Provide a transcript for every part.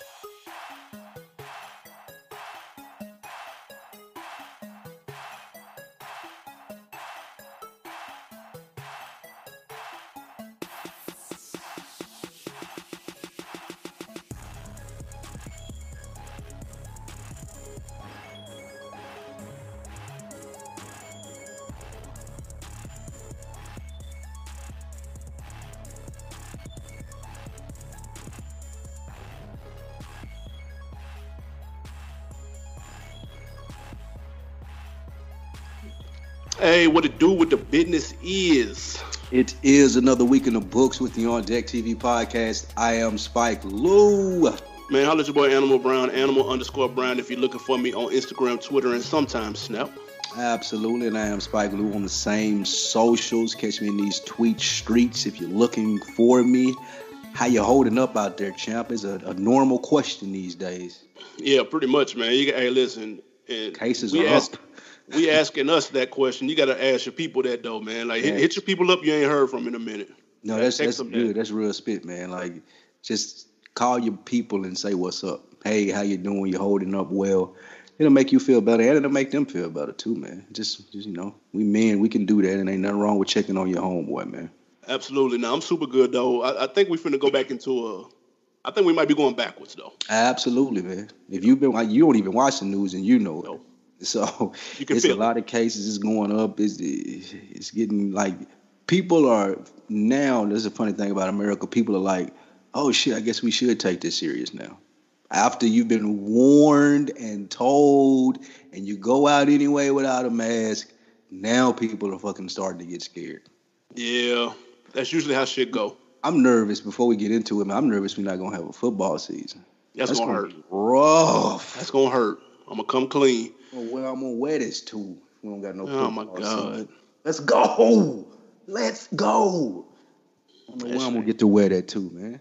Bye. Hey, what it do? What the business is? It is another week in the books with the On Deck TV podcast. I am Spike Lou. Man, holla at your boy Animal Brown, Animal underscore Brown. If you're looking for me on Instagram, Twitter, and sometimes Snap. Absolutely, and I am Spike Lou on the same socials. Catch me in these tweet streets if you're looking for me. How you holding up out there, champ? Is a, a normal question these days. Yeah, pretty much, man. You, hey, listen. Cases are ask, up we asking us that question. You got to ask your people that though, man. Like hit, hit, your people up. You ain't heard from in a minute. No, that's that's good. That's real spit, man. Like just call your people and say what's up. Hey, how you doing? You holding up well? It'll make you feel better, and it'll make them feel better too, man. Just, just you know, we men, we can do that, and ain't nothing wrong with checking on your homeboy, man. Absolutely. Now I'm super good though. I, I think we finna go back into a. I think we might be going backwards though. Absolutely, man. If you've been, like you don't even watch the news, and you know it. So it's a lot of cases is going up. It's it's getting like people are now. There's a funny thing about America. People are like, oh shit, I guess we should take this serious now. After you've been warned and told, and you go out anyway without a mask, now people are fucking starting to get scared. Yeah, that's usually how shit go. I'm nervous before we get into it, man. I'm nervous we're not gonna have a football season. That's, that's gonna, gonna, hurt. Rough. That's gonna hurt. I'm gonna come clean. Well, I'm gonna wear this too. We don't got no. Oh my god! Let's go. Let's go. I don't know where I'm gonna get to wear that too, man.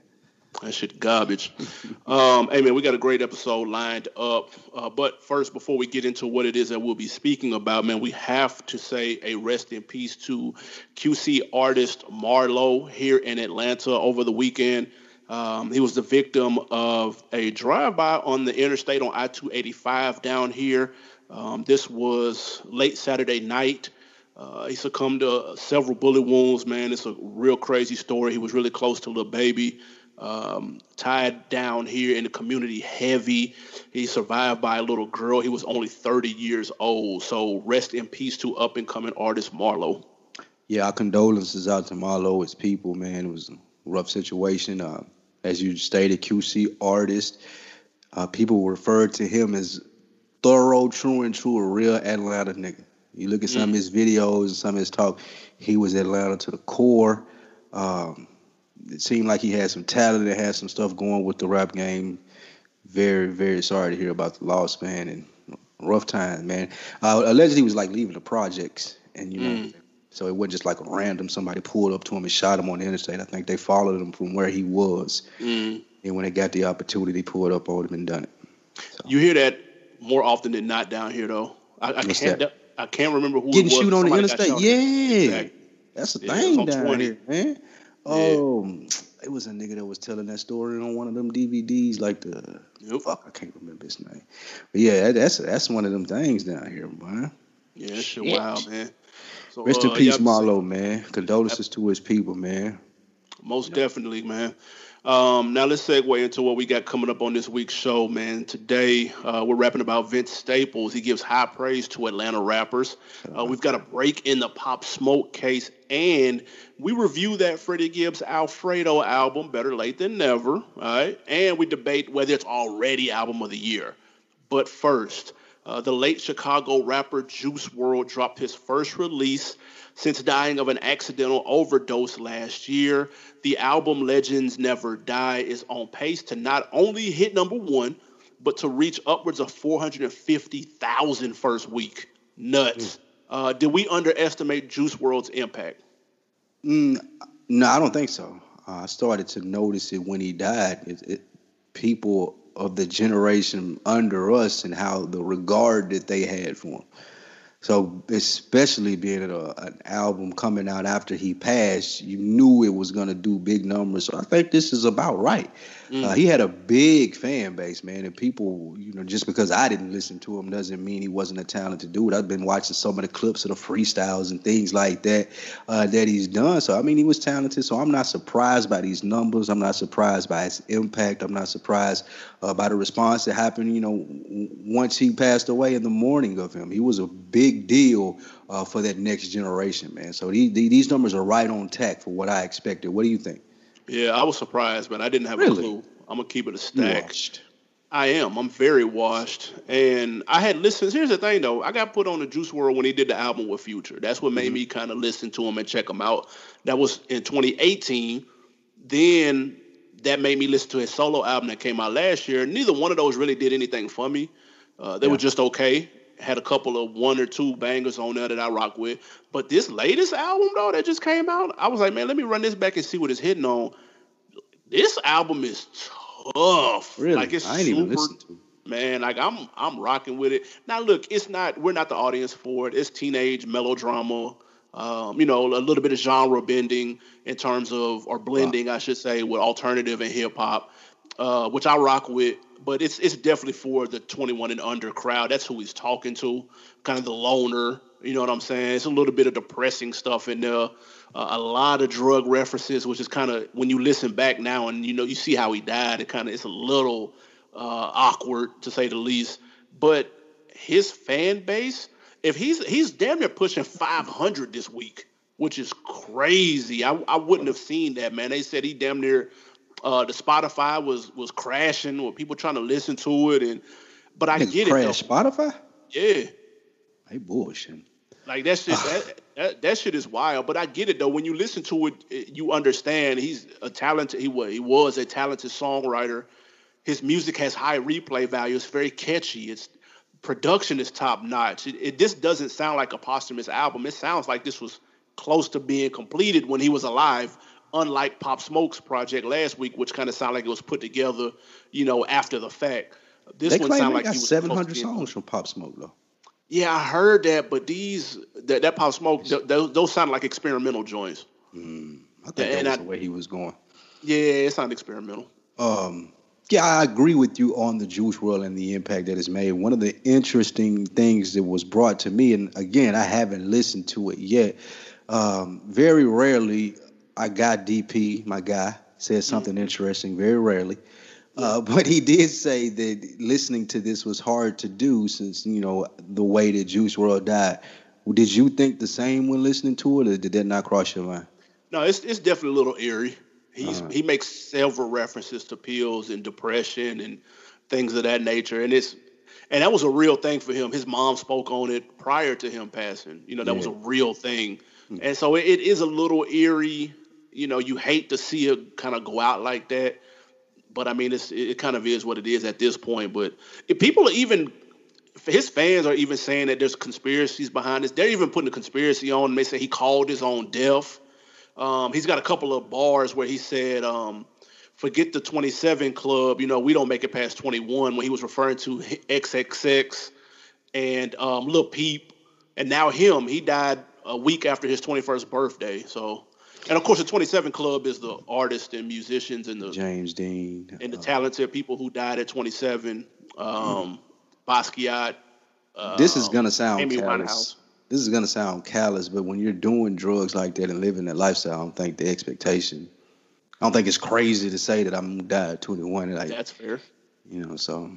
That shit garbage. um, hey man, we got a great episode lined up. Uh, but first, before we get into what it is that we'll be speaking about, man, we have to say a rest in peace to QC artist Marlo here in Atlanta over the weekend. Um, he was the victim of a drive-by on the interstate on I-285 down here. Um, this was late Saturday night. Uh, he succumbed to several bullet wounds, man. It's a real crazy story. He was really close to Lil Baby, um, tied down here in the community heavy. He survived by a little girl. He was only 30 years old. So rest in peace to up and coming artist Marlo. Yeah, our condolences out to Marlo, his people, man. It was a rough situation. Uh, as you stated, QC artist. Uh, people referred to him as thorough, true and true, a real Atlanta nigga. You look at some mm. of his videos and some of his talk, he was Atlanta to the core. Um, it seemed like he had some talent and had some stuff going with the rap game. Very, very sorry to hear about the loss, man, and rough time, man. Uh, allegedly, he was like leaving the projects, and you know, mm. So it wasn't just like a random somebody pulled up to him and shot him on the interstate. I think they followed him from where he was, mm. and when they got the opportunity, they pulled up on him and done it. So. You hear that more often than not down here, though. I, I can't. That? I can't remember who getting shoot on the interstate. Yeah, exactly. that's the yeah, thing down 20. here, man. Oh, yeah. it was a nigga that was telling that story on one of them DVDs, like the yep. fuck, I can't remember his name. But yeah, that's that's one of them things down here, man. Yeah, that shit wild, man. So, Rest uh, in peace, Marlo, man. Condolences to his people, man. Most definitely, man. Um, now let's segue into what we got coming up on this week's show, man. Today uh, we're rapping about Vince Staples. He gives high praise to Atlanta rappers. Uh, we've got a break in the Pop Smoke case, and we review that Freddie Gibbs Alfredo album, Better Late Than Never. All right, and we debate whether it's already album of the year. But first, uh, the late Chicago rapper Juice WRLD dropped his first release since dying of an accidental overdose last year the album Legends Never Die is on pace to not only hit number one, but to reach upwards of 450,000 first week. Nuts. Mm. Uh, did we underestimate Juice WRLD's impact? Mm, no, I don't think so. Uh, I started to notice it when he died. It, it, people of the generation under us and how the regard that they had for him. So especially being a, an album coming out after he passed, you knew it was gonna do big numbers. So I think this is about right. Mm. Uh, he had a big fan base, man, and people, you know, just because I didn't listen to him doesn't mean he wasn't a talented dude. I've been watching some of the clips of the freestyles and things like that uh, that he's done. So I mean, he was talented. So I'm not surprised by these numbers. I'm not surprised by his impact. I'm not surprised uh, by the response that happened. You know, once he passed away in the morning of him, he was a big deal uh, for that next generation, man. So he, these numbers are right on tack for what I expected. What do you think? Yeah, I was surprised, man. I didn't have really? a clue. I'm gonna keep it a stack. I am. I'm very washed, and I had listened. Here's the thing, though. I got put on the Juice WRLD when he did the album with Future. That's what made mm-hmm. me kind of listen to him and check him out. That was in 2018. Then that made me listen to his solo album that came out last year. Neither one of those really did anything for me. Uh, they yeah. were just okay. Had a couple of one or two bangers on there that I rock with. But this latest album though that just came out, I was like, man, let me run this back and see what it's hitting on. This album is tough. Really? Like it's I ain't super, even listened to. Man, like I'm I'm rocking with it. Now look, it's not we're not the audience for it. It's teenage melodrama. Um, you know, a little bit of genre bending in terms of or blending, wow. I should say, with alternative and hip hop, uh, which I rock with. But it's it's definitely for the 21 and under crowd. That's who he's talking to, kind of the loner. You know what I'm saying? It's a little bit of depressing stuff in there uh, a lot of drug references, which is kind of when you listen back now and you know you see how he died. It kind of it's a little uh, awkward to say the least. But his fan base, if he's he's damn near pushing 500 this week, which is crazy. I, I wouldn't have seen that man. They said he damn near uh, the Spotify was was crashing or people trying to listen to it and. But I get it. Crash Spotify. Yeah. Hey bullshit. Like that shit, that, that, that shit is wild. But I get it though. When you listen to it, you understand he's a talented. He was he was a talented songwriter. His music has high replay value. It's very catchy. Its production is top notch. It, it this doesn't sound like a posthumous album. It sounds like this was close to being completed when he was alive. Unlike Pop Smoke's project last week, which kind of sounded like it was put together, you know, after the fact. This they one sounded like got he was 700 songs from Pop Smoke though. Yeah, I heard that, but these that, that pop smoke th- those, those sound like experimental joints. Mm, I think and that was I, the way he was going. Yeah, it sounded experimental. Um, yeah, I agree with you on the Juice WRLD and the impact that it's made. One of the interesting things that was brought to me, and again, I haven't listened to it yet. Um, very rarely, I got DP, my guy, says something mm-hmm. interesting. Very rarely. Uh, but he did say that listening to this was hard to do since you know the way that Juice WRLD died. Did you think the same when listening to it, or did that not cross your mind? No, it's it's definitely a little eerie. He's uh-huh. he makes several references to pills and depression and things of that nature, and it's and that was a real thing for him. His mom spoke on it prior to him passing. You know, that yeah. was a real thing, mm-hmm. and so it, it is a little eerie. You know, you hate to see it kind of go out like that but I mean, it's, it kind of is what it is at this point. But if people are even, his fans are even saying that there's conspiracies behind this. They're even putting a conspiracy on. They say he called his own death. Um, he's got a couple of bars where he said, um, "Forget the 27 club. You know, we don't make it past 21." When he was referring to XXX and um, Peep, and now him. He died a week after his 21st birthday. So and of course, the 27 Club is the artists and musicians and the James Dean and the uh, talented people who died at 27. Um. Basquiat. Uh, this is gonna sound Amy callous. This is gonna sound callous, but when you're doing drugs like that and living that lifestyle, I don't think the expectation. I don't think it's crazy to say that I'm gonna at 21. Like, That's fair. You know, so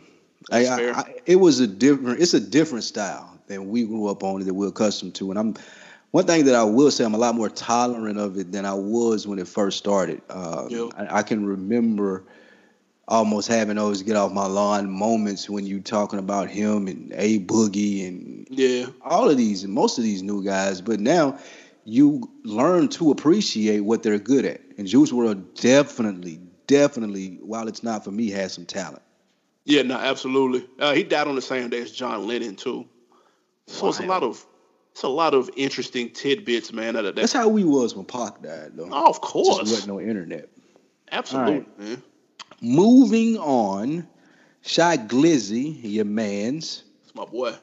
I, I, I, it was a different. It's a different style than we grew up on that we're accustomed to, and I'm one thing that I will say, I'm a lot more tolerant of it than I was when it first started. Uh, I, I, can remember almost having those get off my lawn moments when you talking about him and A Boogie and yeah, all of these and most of these new guys. But now you learn to appreciate what they're good at. And Juice WRLD definitely, definitely, while it's not for me, has some talent. Yeah, no, absolutely. Uh, he died on the same day as John Lennon too. So wow. it's a lot of it's a lot of interesting tidbits, man. That, That's how we was when Pac died, though. Oh, of course. Just wasn't no internet. Absolutely, right. man. Moving on, Shy Glizzy, your man's. It's my boy.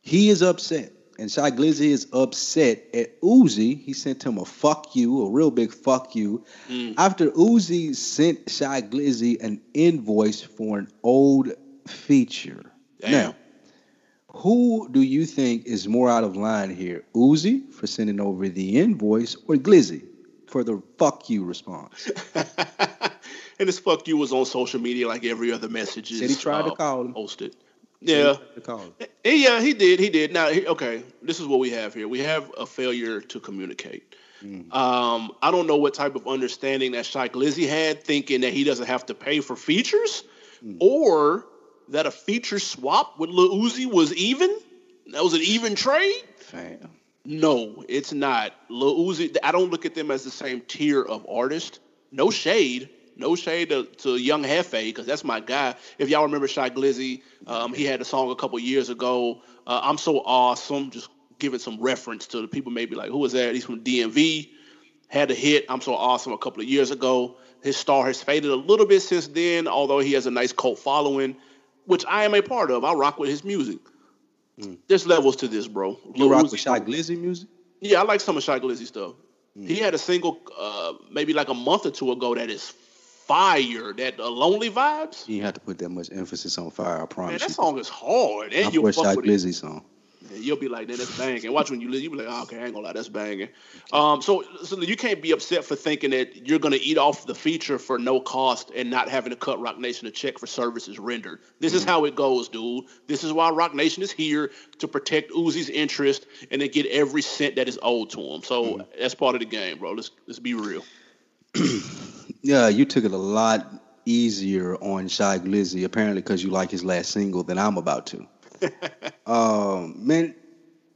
He is upset and Shy Glizzy is upset at Uzi. He sent him a fuck you, a real big fuck you, mm. after Uzi sent Shy Glizzy an invoice for an old feature. Damn. Now, who do you think is more out of line here? Uzi for sending over the invoice or Glizzy for the fuck you response? and this fuck you was on social media like every other message. Said he tried uh, to call him. Posted. Yeah. He Yeah, he did. He did. Now, okay, this is what we have here. We have a failure to communicate. Mm. Um, I don't know what type of understanding that Shy Glizzy had, thinking that he doesn't have to pay for features, mm. or that a feature swap with Lil Uzi was even. That was an even trade. Fam. No, it's not. Lil Uzi. I don't look at them as the same tier of artist. No shade. No shade to, to Young Jefe because that's my guy. If y'all remember Shy Glizzy, um, he had a song a couple years ago. Uh, I'm so awesome. Just giving some reference to the people maybe like who is that? He's from DMV. Had a hit. I'm so awesome a couple of years ago. His star has faded a little bit since then, although he has a nice cult following, which I am a part of. I rock with his music. Mm. There's levels to this, bro. You rock with Shy Glizzy music? Yeah, I like some of Shy Glizzy stuff. Mm. He had a single uh, maybe like a month or two ago that is fire. That uh, lonely vibes. You have to put that much emphasis on fire. I promise. Man, that you. song is hard. And you fuck with Glizzy song. And you'll be like, that's banging. Watch when you listen, you'll be like, oh, okay, I ain't gonna lie, that's banging. Um, so, so you can't be upset for thinking that you're gonna eat off the feature for no cost and not having to cut Roc Nation a check for services rendered. This mm-hmm. is how it goes, dude. This is why Roc Nation is here to protect Uzi's interest and to get every cent that is owed to him. So mm-hmm. that's part of the game, bro. Let's let's be real. yeah, you took it a lot easier on Shy Glizzy, apparently because you like his last single than I'm about to. um, man,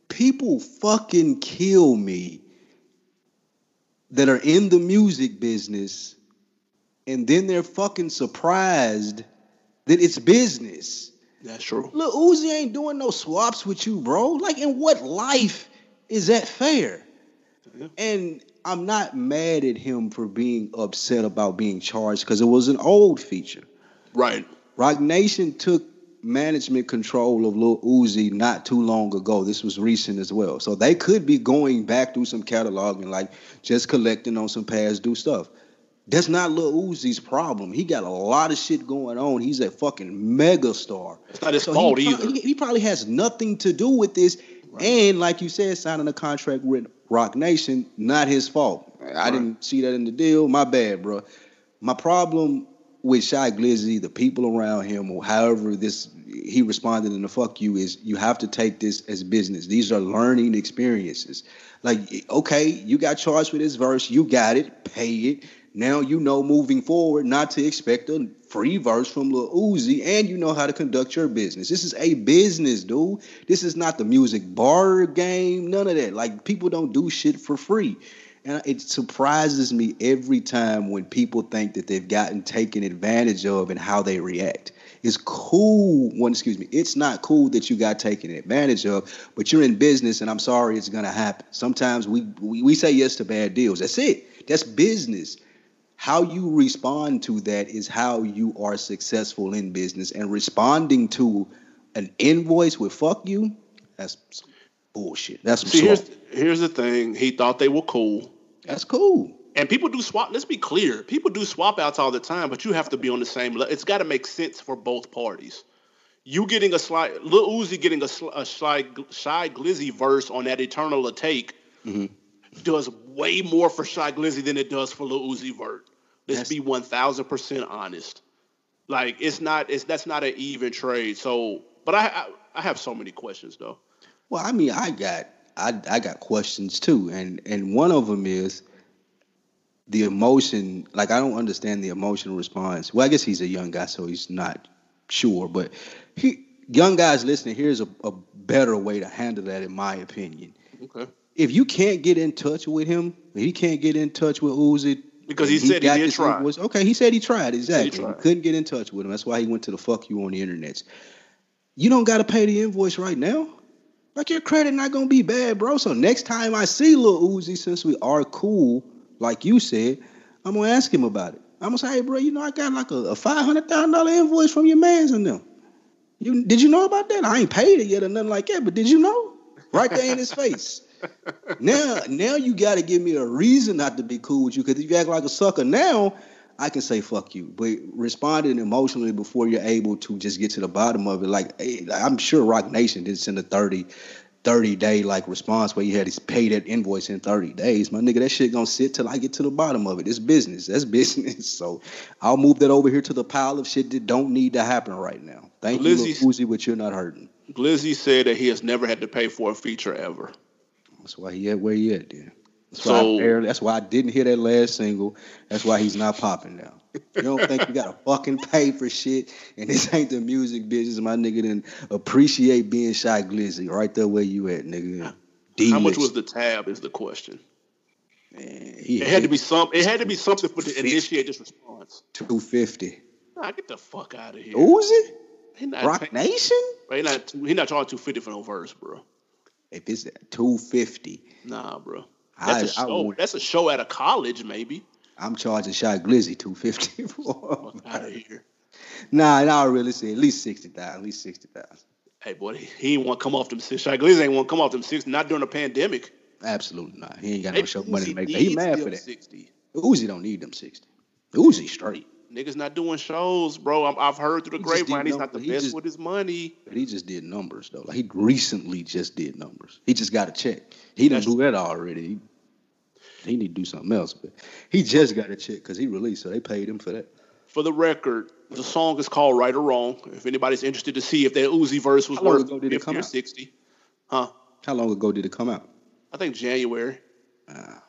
people fucking kill me that are in the music business and then they're fucking surprised that it's business. That's true. Look, Uzi ain't doing no swaps with you, bro. Like, in what life is that fair? Yeah. And I'm not mad at him for being upset about being charged because it was an old feature. Right. Roc Nation took management control of Lil Uzi not too long ago. This was recent as well. So they could be going back through some catalog and like just collecting on some past due stuff. That's not Lil Uzi's problem. He got a lot of shit going on. He's a fucking mega star. It's not his so fault he either. He, he, probably has nothing to do with this. Right. And like you said, signing a contract with Roc Nation, not his fault. Right. I didn't see that in the deal. My bad, bro. My problem with Shy Glizzy, the people around him, or however this he responded in the fuck you is you have to take this as business. These are learning experiences. Like, okay, you got charged with this verse, you got it, pay it. Now you know moving forward not to expect a free verse from Lil Uzi, and you know how to conduct your business. This is a business, dude. This is not the music bar game, none of that. Like people don't do shit for free. And it surprises me every time when people think that they've gotten taken advantage of and how they react. It's cool. One, excuse me. It's not cool that you got taken advantage of, but you're in business, and I'm sorry it's gonna happen. Sometimes we we, we say yes to bad deals. That's it. That's business how you respond to that is how you are successful in business and responding to an invoice with fuck you that's bullshit that's See, here's, here's the thing he thought they were cool that's cool and people do swap let's be clear people do swap outs all the time but you have to be on the same level it's got to make sense for both parties you getting a slide Lil Uzi getting a, a shy, shy glizzy verse on that Eternal Atake mm-hmm. does way more for Shy Glizzy than it does for Lil Uzi Vert. Let's be one thousand percent honest. Like it's not it's that's not an even trade. So, but I, I I have so many questions though. Well, I mean, I got I I got questions too, and and one of them is the emotion. Like I don't understand the emotional response. Well, I guess he's a young guy, so he's not sure. But he young guys listening, here's a, a better way to handle that, in my opinion. Okay. If you can't get in touch with him, he can't get in touch with Uzi because he, he said he did try. Was, okay, he said he tried exactly. He, tried. he, couldn't get in touch with him. That's why he went to the fuck you on the internet. You don't got to pay the invoice right now. Like your credit not gonna be bad, bro. So next time I see Lil Uzi, since we are cool, like you said, I'm gonna ask him about it. I'm gonna say, hey, bro, you know I got like a, a five hundred thousand dollar invoice from your man's and them. You did you know about that? I ain't paid it yet or nothing like that, but did you know? right there in his face. now, now you got to give me a reason not to be cool with you. Because if you act like a sucker now, I can say fuck you. But responding emotionally before you're able to just get to the bottom of it, like eh, hey, I'm sure Roc Nation did send a 30 30 day like response where you had to pay that invoice in 30 days. My nigga, that shit gonna sit till I get to the bottom of it. It's business. That's business. So I'll move that over here to the pile of shit that don't need to happen right now. Thank Glizzy, you, Uzi, but you're not hurting. Glizzy said that he has never had to pay for a feature ever. That's why he at where he at then. That's so, why I that's why I didn't hear that last single. That's why he's not popping now. You don't think you gotta fucking pay for shit, and this ain't the music business, my nigga. Then appreciate being Shy Glizzy right there where you at, nigga. D-list. How much was the tab? Is the question. Man, it had to be some. It had to be something for to initiate this response. Two fifty. Nah, get the fuck out of here. Uzi? He not Roc paying, Nation? He not. He not charging two fifty for no verse, bro. If it's two fifty. Nah, bro. That's I, a show. That's a show at a college, maybe. I'm charging Shy Glizzy two fifty for. Out of here. Nah, I really say at least sixty thousand. At least sixty thousand. Hey, boy, he ain't want to come off them six. Shy Glizzy ain't want to come off them six. Not during the pandemic. Absolutely not. He ain't got no show money to make. He mad for that. 60. Uzi don't need them sixty. Uzi straight. Niggas not doing shows, bro. i have heard through the he grapevine he's not the he best just, with his money. But he just did numbers though. Like he recently just did numbers. He just got a check. He didn't do that already. He need to do something else. But he just got a check because he released, so they paid him for that. For the record, the song is called Right or Wrong. If anybody's interested to see if that Uzi verse was worth 50 or 60. Huh? How long ago did it come out? I think January. Ah.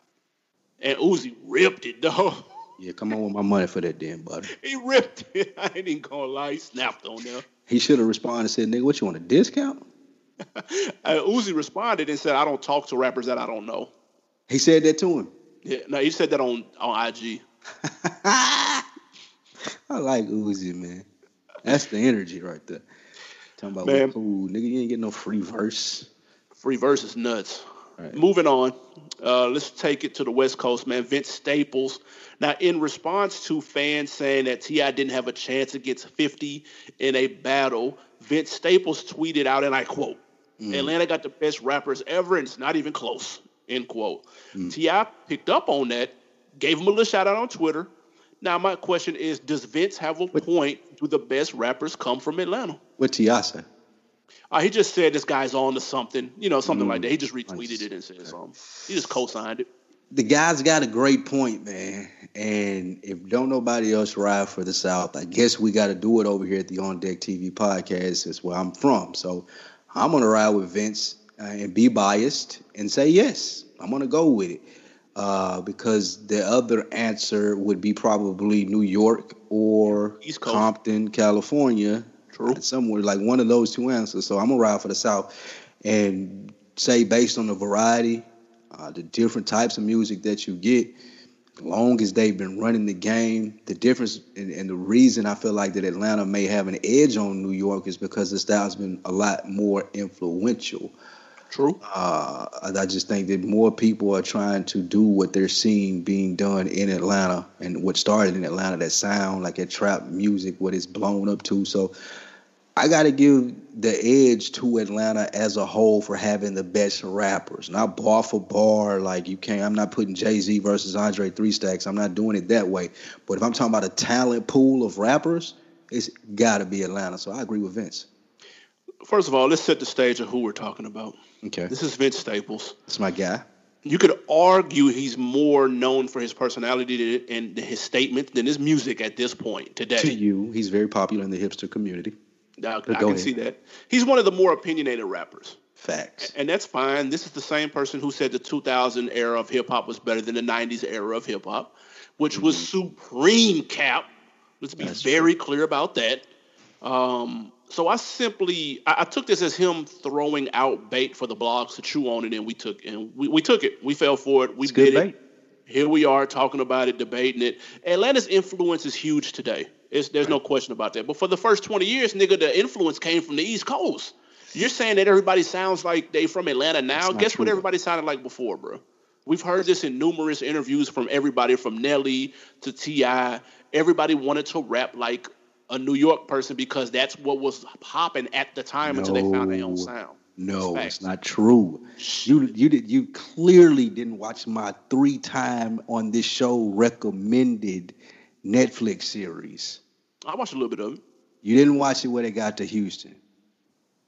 And Uzi ripped it, though. Yeah, come on with my money for that damn buddy. he ripped it. I ain't even gonna lie. He snapped on there. He should have responded and said, nigga, what you want, a discount? uh, Uzi responded and said, I don't talk to rappers that I don't know. He said that to him. Yeah, no, he said that on on IG. I like Uzi, man. That's the energy right there. Talking about man, cool, nigga. You ain't getting no free verse. Free verse is nuts. Right. Moving on, uh, let's take it to the West Coast, man. Vince Staples. Now, in response to fans saying that T.I. didn't have a chance against 50 in a battle, Vince Staples tweeted out, and I quote, mm. Atlanta got the best rappers ever, and it's not even close. End quote. Mm. T.I. picked up on that, gave him a little shout out on Twitter. Now my question is, does Vince have a what, point? Do the best rappers come from Atlanta? What T.I. say? Uh, he just said this guy's on to something, you know, something mm. like that. He just retweeted it and said something. He just co-signed it. The guy's got a great point, man. And if don't nobody else ride for the South, I guess we got to do it over here at the On Deck TV podcast. That's where I'm from. So I'm gonna ride with Vince uh, and be biased and say yes. I'm gonna go with it uh, because the other answer would be probably New York or Compton, California, True. somewhere like one of those two answers. So I'm gonna ride for the South and say based on the variety, uh, the different types of music that you get. Long as they've been running the game, the difference and, and the reason I feel like that Atlanta may have an edge on New York is because the style's been a lot more influential. True. Uh, I just think that more people are trying to do what they're seeing being done in Atlanta and what started in Atlanta, that sound like that trap music, what it's blown up to. So I got to give the edge to Atlanta as a whole for having the best rappers. Not bar for bar, like you can't. I'm not putting Jay Z versus Andre Three Stacks. I'm not doing it that way. But if I'm talking about a talent pool of rappers, it's got to be Atlanta. So I agree with Vince. First of all, let's set the stage of who we're talking about. Okay. This is Vince Staples. That's my guy. You could argue he's more known for his personality and his statements than his music at this point today. To you, he's very popular in the hipster community. I, I can ahead. see that. He's one of the more opinionated rappers. Facts. And that's fine. This is the same person who said the 2000 era of hip hop was better than the 90s era of hip hop, which mm-hmm. was supreme cap. Let's be that's very true. clear about that. Um, so I simply I, I, took this as him throwing out bait for the blogs to chew on it, and we took and we, we took it. We fell for it. We it's did it. Bait. Here we are talking about it, debating it. Atlanta's influence is huge today. It's, there's no question about that. But for the first 20 years, nigga, the influence came from the East Coast. You're saying that everybody sounds like they from Atlanta now. Guess true. what everybody sounded like before, bro? We've heard this in numerous interviews from everybody from Nelly to T.I. Everybody wanted to rap like a New York person because that's what was popping at the time no. until they found their own sound. No, it's not true. You you did you clearly didn't watch my three time on this show recommended Netflix series. I watched a little bit of it. You didn't watch it when it got to Houston.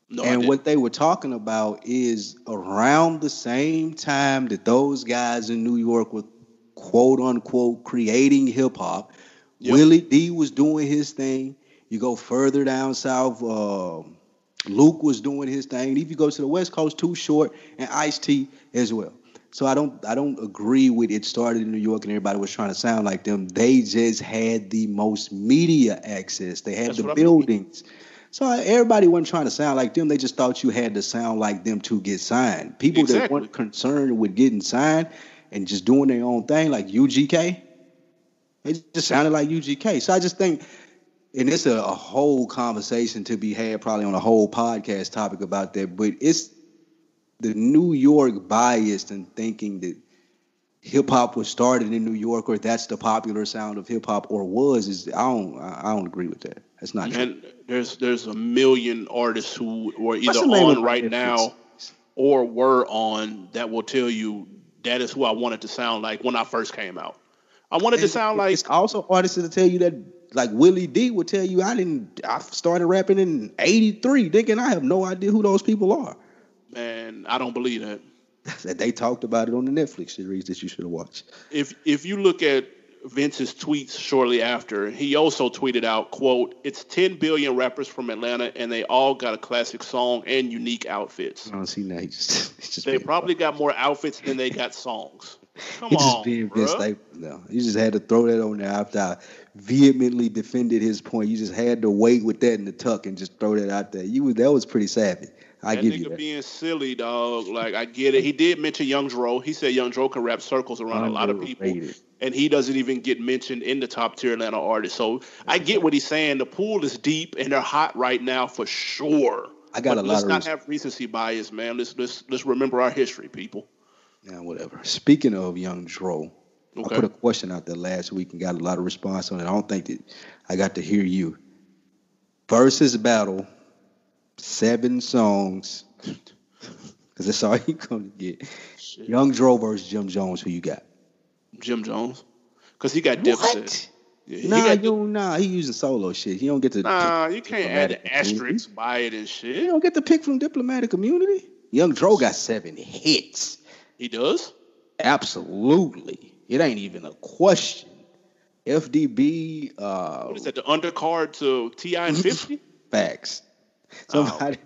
No, and what they were talking about is around the same time that those guys in New York were quote unquote creating hip hop, Yep. Willie D was doing his thing. You go further down south, um Luke was doing his thing. And if you go to the West Coast, Too Short and Ice T as well. So I don't I don't agree with it started in New York and everybody was trying to sound like them. They just had the most media access. They had That's the what I mean. buildings. So everybody wasn't trying to sound like them. They just thought you had to sound like them to get signed. People that weren't concerned with getting signed and just doing their own thing, like UGK, it just sounded like UGK. So I just think, and it's a, a whole conversation to be had, probably on a whole podcast topic about that. But it's the New York bias and thinking that hip hop was started in New York, or that's the popular sound of hip hop, or was is I don't I I don't agree with that. That's not true. And there's there's a million artists who were either What's the name on right Netflix? now or were on that will tell you that is who I wanted to sound like when I first came out. I wanted to And sound like it's also artists that tell you that like Willie D would tell you I didn't I started rapping in '83, thinking I have no idea who those people are. Man, I don't believe that. That they talked about it on the Netflix series that you should have watched. If if you look at Vince's tweets shortly after, he also tweeted out, quote, it's 10 billion rappers from Atlanta and they all got a classic song and unique outfits. I don't see now. Just, just They probably got more outfits than they got songs. Come he just on, being Vince now. You just had to throw that on there after I vehemently defended his point. You just had to wait with that in the tuck and just throw that out there. You that was pretty savvy. I that give nigga you that. being silly, dog. Like I get it. He did mention Young Dro. He said Young Dro can rap circles around a lot of people, and he doesn't even get mentioned in the top tier Atlanta artists. So I get what he's saying. The pool is deep, and they're hot right now for sure. I got But a let's of not have recency bias, man. Let's let's let's remember our history, people. Yeah, whatever. Speaking of Young Dro, Okay. I put a question out there last week and got a lot of response on it. I don't think that I got to hear you. Versus battle, seven songs, because that's all you gonna get. Shit. Young Dro versus Jim Jones. Who you got? Jim Jones, because he got Dipset. Yeah, Nah, got you nah, he using solo shit. He don't get to nah, you can't add the asterisks by it and He shit. don't get to pick from diplomatic immunity. Young Dro got seven hits. He does. Absolutely. It ain't even a question. FDB, uh, What is that? The undercard to T.I. and Fifty. facts. Oh. Somebody,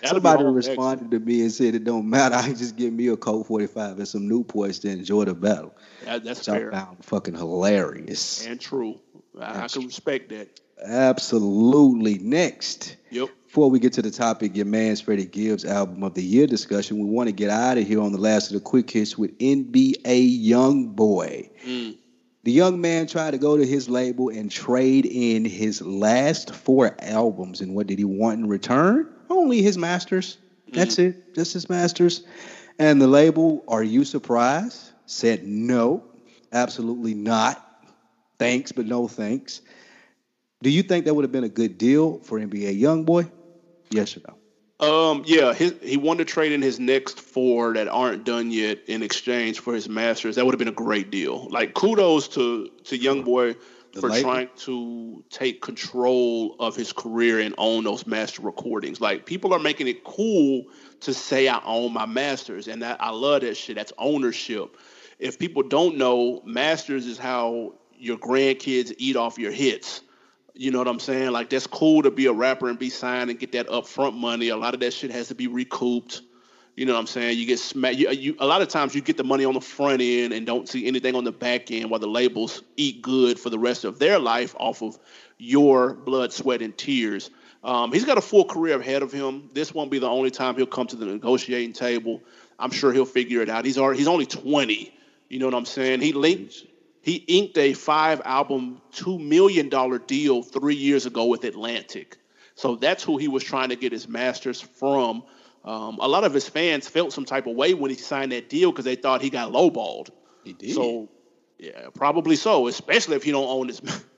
That'll somebody responded to me and said it don't matter. I just give me a Colt 45 and some Newports to enjoy the battle. That, that's Which I found fucking hilarious. and true. I, I can respect that. Absolutely. Next. Yep. Before we get to the topic, your man's Freddie Gibbs album of the year discussion, we want to get out of here on the last of the quick hits with NBA Young Boy. Mm. The young man tried to go to his label and trade in his last four albums. And what did he want in return? Only his masters. That's mm-hmm. it. Just his masters. And the label, are you surprised? Said no. Absolutely not. Thanks, but no thanks. Do you think that would have been a good deal for NBA Youngboy? Yes or no? Um, yeah, his, he wanted to trade in his next four that aren't done yet in exchange for his masters. That would have been a great deal. Like kudos to to young boy The for label? trying to take control of his career and own those master recordings. Like people are making it cool to say I own my masters, and that I love that shit. That's ownership. If people don't know, masters is how your grandkids eat off your hits. You know what I'm saying? Like that's cool to be a rapper and be signed and get that upfront money. A lot of that shit has to be recouped. You know what I'm saying? You get smacked. You, you, a lot of times you get the money on the front end and don't see anything on the back end, while the labels eat good for the rest of their life off of your blood, sweat, and tears. Um, he's got a full career ahead of him. This won't be the only time he'll come to the negotiating table. I'm sure he'll figure it out. He's already, he's only 20. You know what I'm saying? He linked he inked a five album, $2 million deal three years ago with Atlantic. So that's who he was trying to get his masters from. Um, a lot of his fans felt some type of way when he signed that deal because they thought he got lowballed. He did. So, yeah, probably so, especially if he don't own his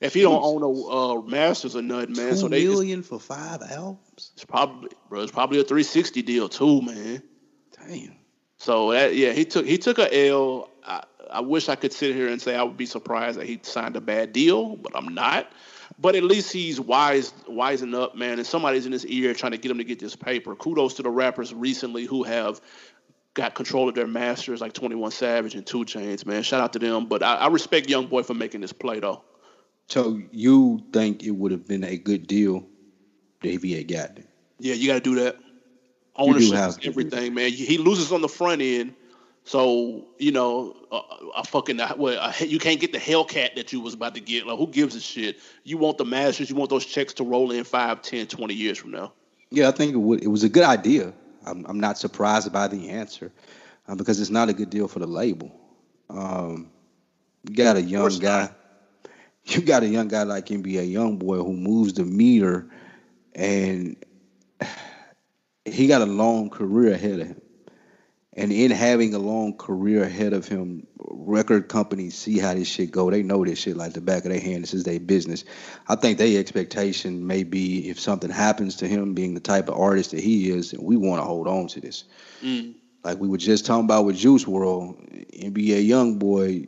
If he don't own a uh, masters or nothing, man, Two so they million for five albums. it's probably bro, it's probably a 360 deal too, man. Damn. So that yeah, he took he took a L. I, I wish I could sit here and say I would be surprised that he signed a bad deal, but I'm not. But at least he's wise, wising up, man. And somebody's in his ear trying to get him to get this paper. Kudos to the rappers recently who have got control of their masters, like 21 Savage and 2 Chainz, man. Shout out to them. But I, I respect Young Boy for making this play, though. So you think it would have been a good deal if he had gotten it? Yeah, you got to do that. Ownership have is to do everything, man. He loses on the front end. So you know, a, a fucking well, a, you can't get the Hellcat that you was about to get. Like, who gives a shit? You want the Masters. You want those checks to roll in 5, 10, 20 years from now. Yeah, I think it would. It was a good idea. I'm, I'm not surprised by the answer uh, because it's not a good deal for the label. Um, you got a young guy. not. You got a young guy like NBA young boy who moves the meter, and he got a long career ahead of him. And in having a long career ahead of him, record companies see how this shit go. They know this shit like the back of their hand. This is their business. I think their expectation may be if something happens to him, being the type of artist that he is, and we want to hold on to this. Mm. Like we were just talking about with Juice WRLD, NBA young boy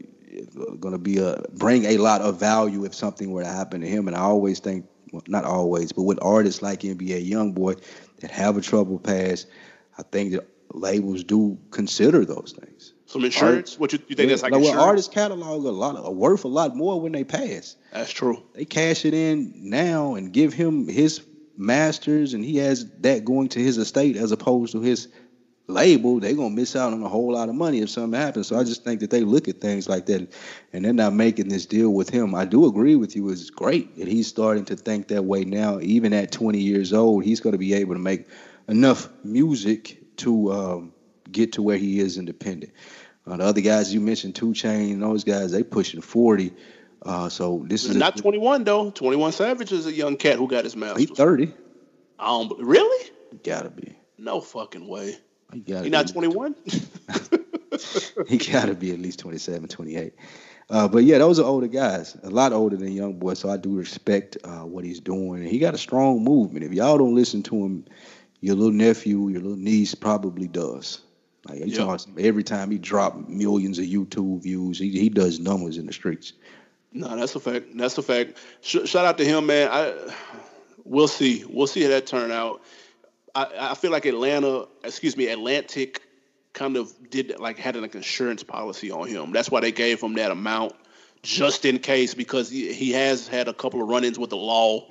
going to be a bring a lot of value if something were to happen to him. And I always think, well, not always, but with artists like NBA young boy that have a troubled past, I think that labels do consider those things. Some insurance? What you, you think that's like well, insurance? artists catalog a lot are worth a lot more when they pass. That's true. They cash it in now and give him his masters, and he has that going to his estate as opposed to his label. They're gonna miss out on a whole lot of money if something happens. So I just think that they look at things like that, and they're not making this deal with him. I do agree with you. It's great that he's starting to think that way now. Even at 20 years old, he's going to be able to make enough music to um, get to where he is independent. Uh, the other guys you mentioned, Two Chain, and those guys, they pushing 40. Uh, so this is Not 21 though. 21 Savage is a young cat who got his he masters. 30. I don't, really? Gotta be. No fucking way. He gotta He not 21? he gotta be at least 27, 28. Uh, but yeah, those are older guys, a lot older than young boy. So I do respect uh, what he's doing, and he got a strong movement. If y'all don't listen to him, your little nephew, your little niece probably does. Like you Yeah. talking every time he drop millions of YouTube views, he he does numbers in the streets. No, that's a fact. That's a fact. Sh- shout out to him, man. I we'll see. We'll see how that turn out. I, I feel like Atlanta, excuse me, Atlantic, kind of did like had like an insurance policy on him. That's why they gave him that amount, just in case, because he, he has had a couple of run-ins with the law.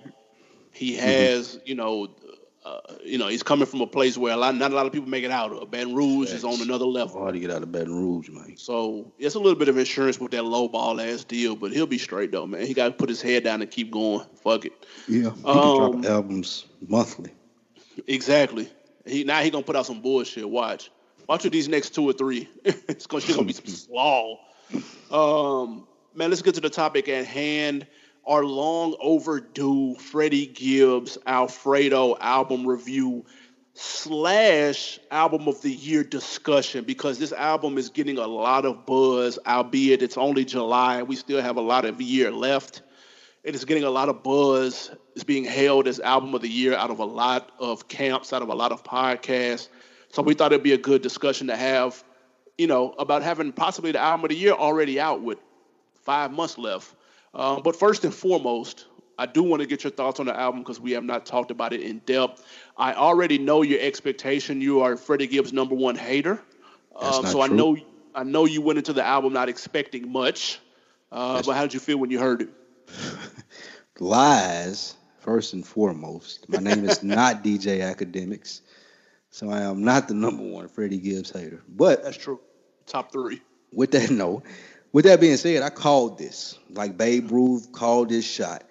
He mm-hmm. has, you know, uh, you know, he's coming from a place where a lot, not a lot of people make it out. of. Baton Rouge is on another level. Hard to get out of Baton Rouge, man. So it's a little bit of insurance with that low ball ass deal, but he'll be straight though, man. He got to put his head down and keep going. Fuck it. Yeah, he Um, drop albums monthly. Exactly. He now he gonna put out some bullshit. Watch. Watch with these next two or three. it's gonna, gonna be some slaw. Um, man, let's get to the topic at hand. Our long overdue Freddie Gibbs Alfredo album review slash album of the year discussion because this album is getting a lot of buzz, albeit it's only July. We still have a lot of year left. It is getting a lot of buzz. It's being hailed as album of the year out of a lot of camps, out of a lot of podcasts. So we thought it'd be a good discussion to have, you know, about having possibly the album of the year already out with five months left. Um, but first and foremost, I do want to get your thoughts on the album because we have not talked about it in depth. I already know your expectation. You are Freddie Gibbs' number one hater. Um, so I know I know you went into the album not expecting much. Uh, but how did you feel when you heard it? Lies, first and foremost. My name is not DJ Akademiks, so I am not the number one Freddie Gibbs hater. But That's true. Top three. with that note, with that being said, I called this like Babe Ruth called this shot.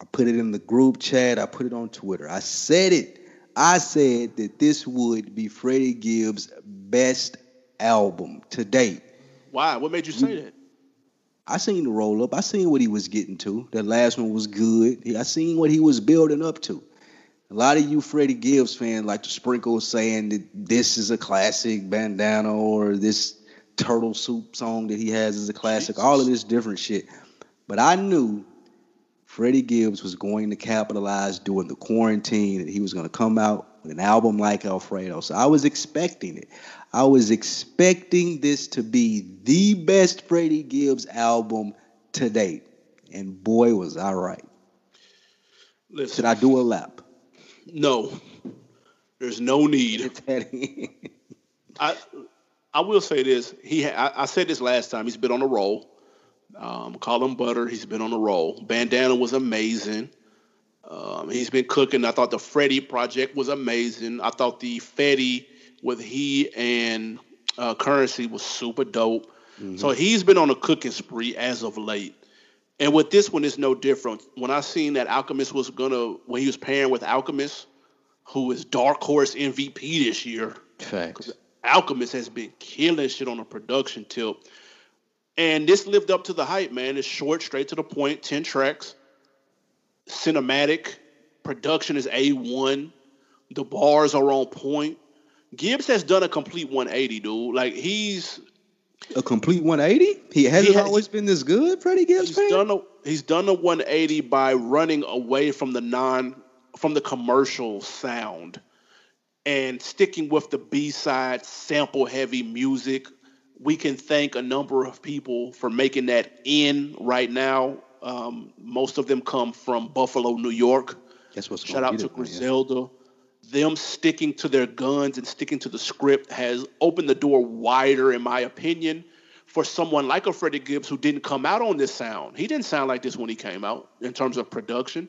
I put it in the group chat. I put it on Twitter. I said it. I said that this would be Freddie Gibbs' best album to date. Why? What made you say that? I seen the roll up. I seen what he was getting to. That last one was good. I seen what he was building up to. A lot of you Freddie Gibbs fans like to sprinkle saying that this is a classic bandana or this turtle soup song that he has is a classic. All of this different shit. But I knew Freddie Gibbs was going to capitalize during the quarantine, and he was going to come out with an album like Alfredo. So I was expecting it. I was expecting this to be the best Freddie Gibbs album to date. And boy, was I right. Listen, Should I do a lap? No. There's no need. I I will say this. He I, I, said this last time. He's been on a roll. Um, call him Butter. He's been on a roll. Bandana was amazing. Um, he's been cooking. I thought the Freddie project was amazing. I thought the Fetti with he and uh, Curren$y was super dope. Mm-hmm. So he's been on a cooking spree as of late. And with this one, it's no different. When I seen that Alchemist was gonna, when he was pairing with Alchemist, who is Dark Horse MVP this year. Facts. Alchemist has been killing shit on a production tilt. And this lived up to the hype, man. It's short, straight to the point, 10 tracks, cinematic, production is A1, the bars are on point. Gibbs has done a complete 180, dude. Like he's a complete 180. He hasn't he has, always been this good, Freddie Gibbs. He's fan? done a he's done a 180 by running away from the non from the commercial sound and sticking with the B-side sample heavy music. We can thank a number of people for making that in right now. Um, most of them come from Buffalo, New York. That's what's Shout out to Griselda. Yeah. Them sticking to their guns and sticking to the script has opened the door wider, in my opinion, for someone like a Freddie Gibbs who didn't come out on this sound. He didn't sound like this when he came out in terms of production.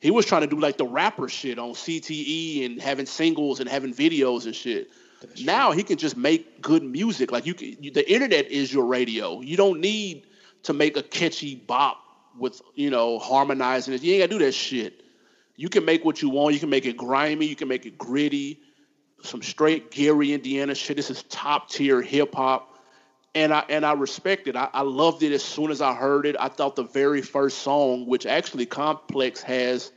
He was trying to do like the rapper shit on CTE and having singles and having videos and shit. That's now true. he can just make good music. Like you, can, you, the internet is your radio. You don't need to make a catchy bop with you know harmonizing it. You ain't gotta do that shit. You can make what you want. You can make it grimy. You can make it gritty. Some straight Gary Indiana shit. This is top tier hip hop and I and I respect it. I, I, loved it as soon as I heard it. I thought the very first song, which actually Complex has,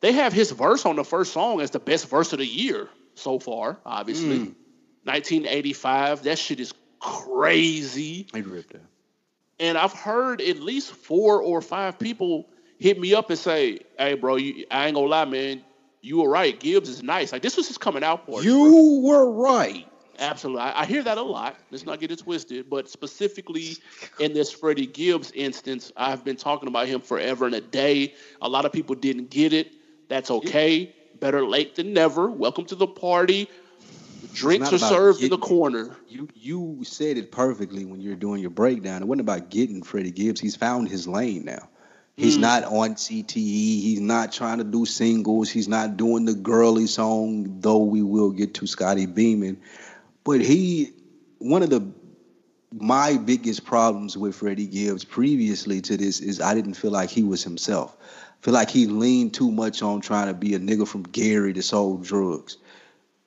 they have his verse on the first song as the best verse of the year so far. Obviously, mm. 1985. That shit is crazy. I ripped it. And I've heard at least four or five people hit me up and say, "Hey, bro, you, I ain't gonna lie, man. You were right. Gibbs is nice. Like this was his coming out party. You bro. were right. Absolutely. I, I, hear that a lot. Let's not get it twisted. But specifically in this Freddie Gibbs instance, I've been talking about him forever and a day. A lot of people didn't get it. That's okay. Better late than never. Welcome to the party. Drinks are served getting, in the corner. You you said it perfectly when you were doing your breakdown. It wasn't about getting Freddie Gibbs. He's found his lane now. He's mm. not on CTE. He's not trying to do singles. He's not doing the girly song, though we will get to Scotty Beeman. But he, one of the my biggest problems with Freddie Gibbs previously to this is I didn't feel like he was himself. I feel like he leaned too much on trying to be a nigga from Gary that sold drugs.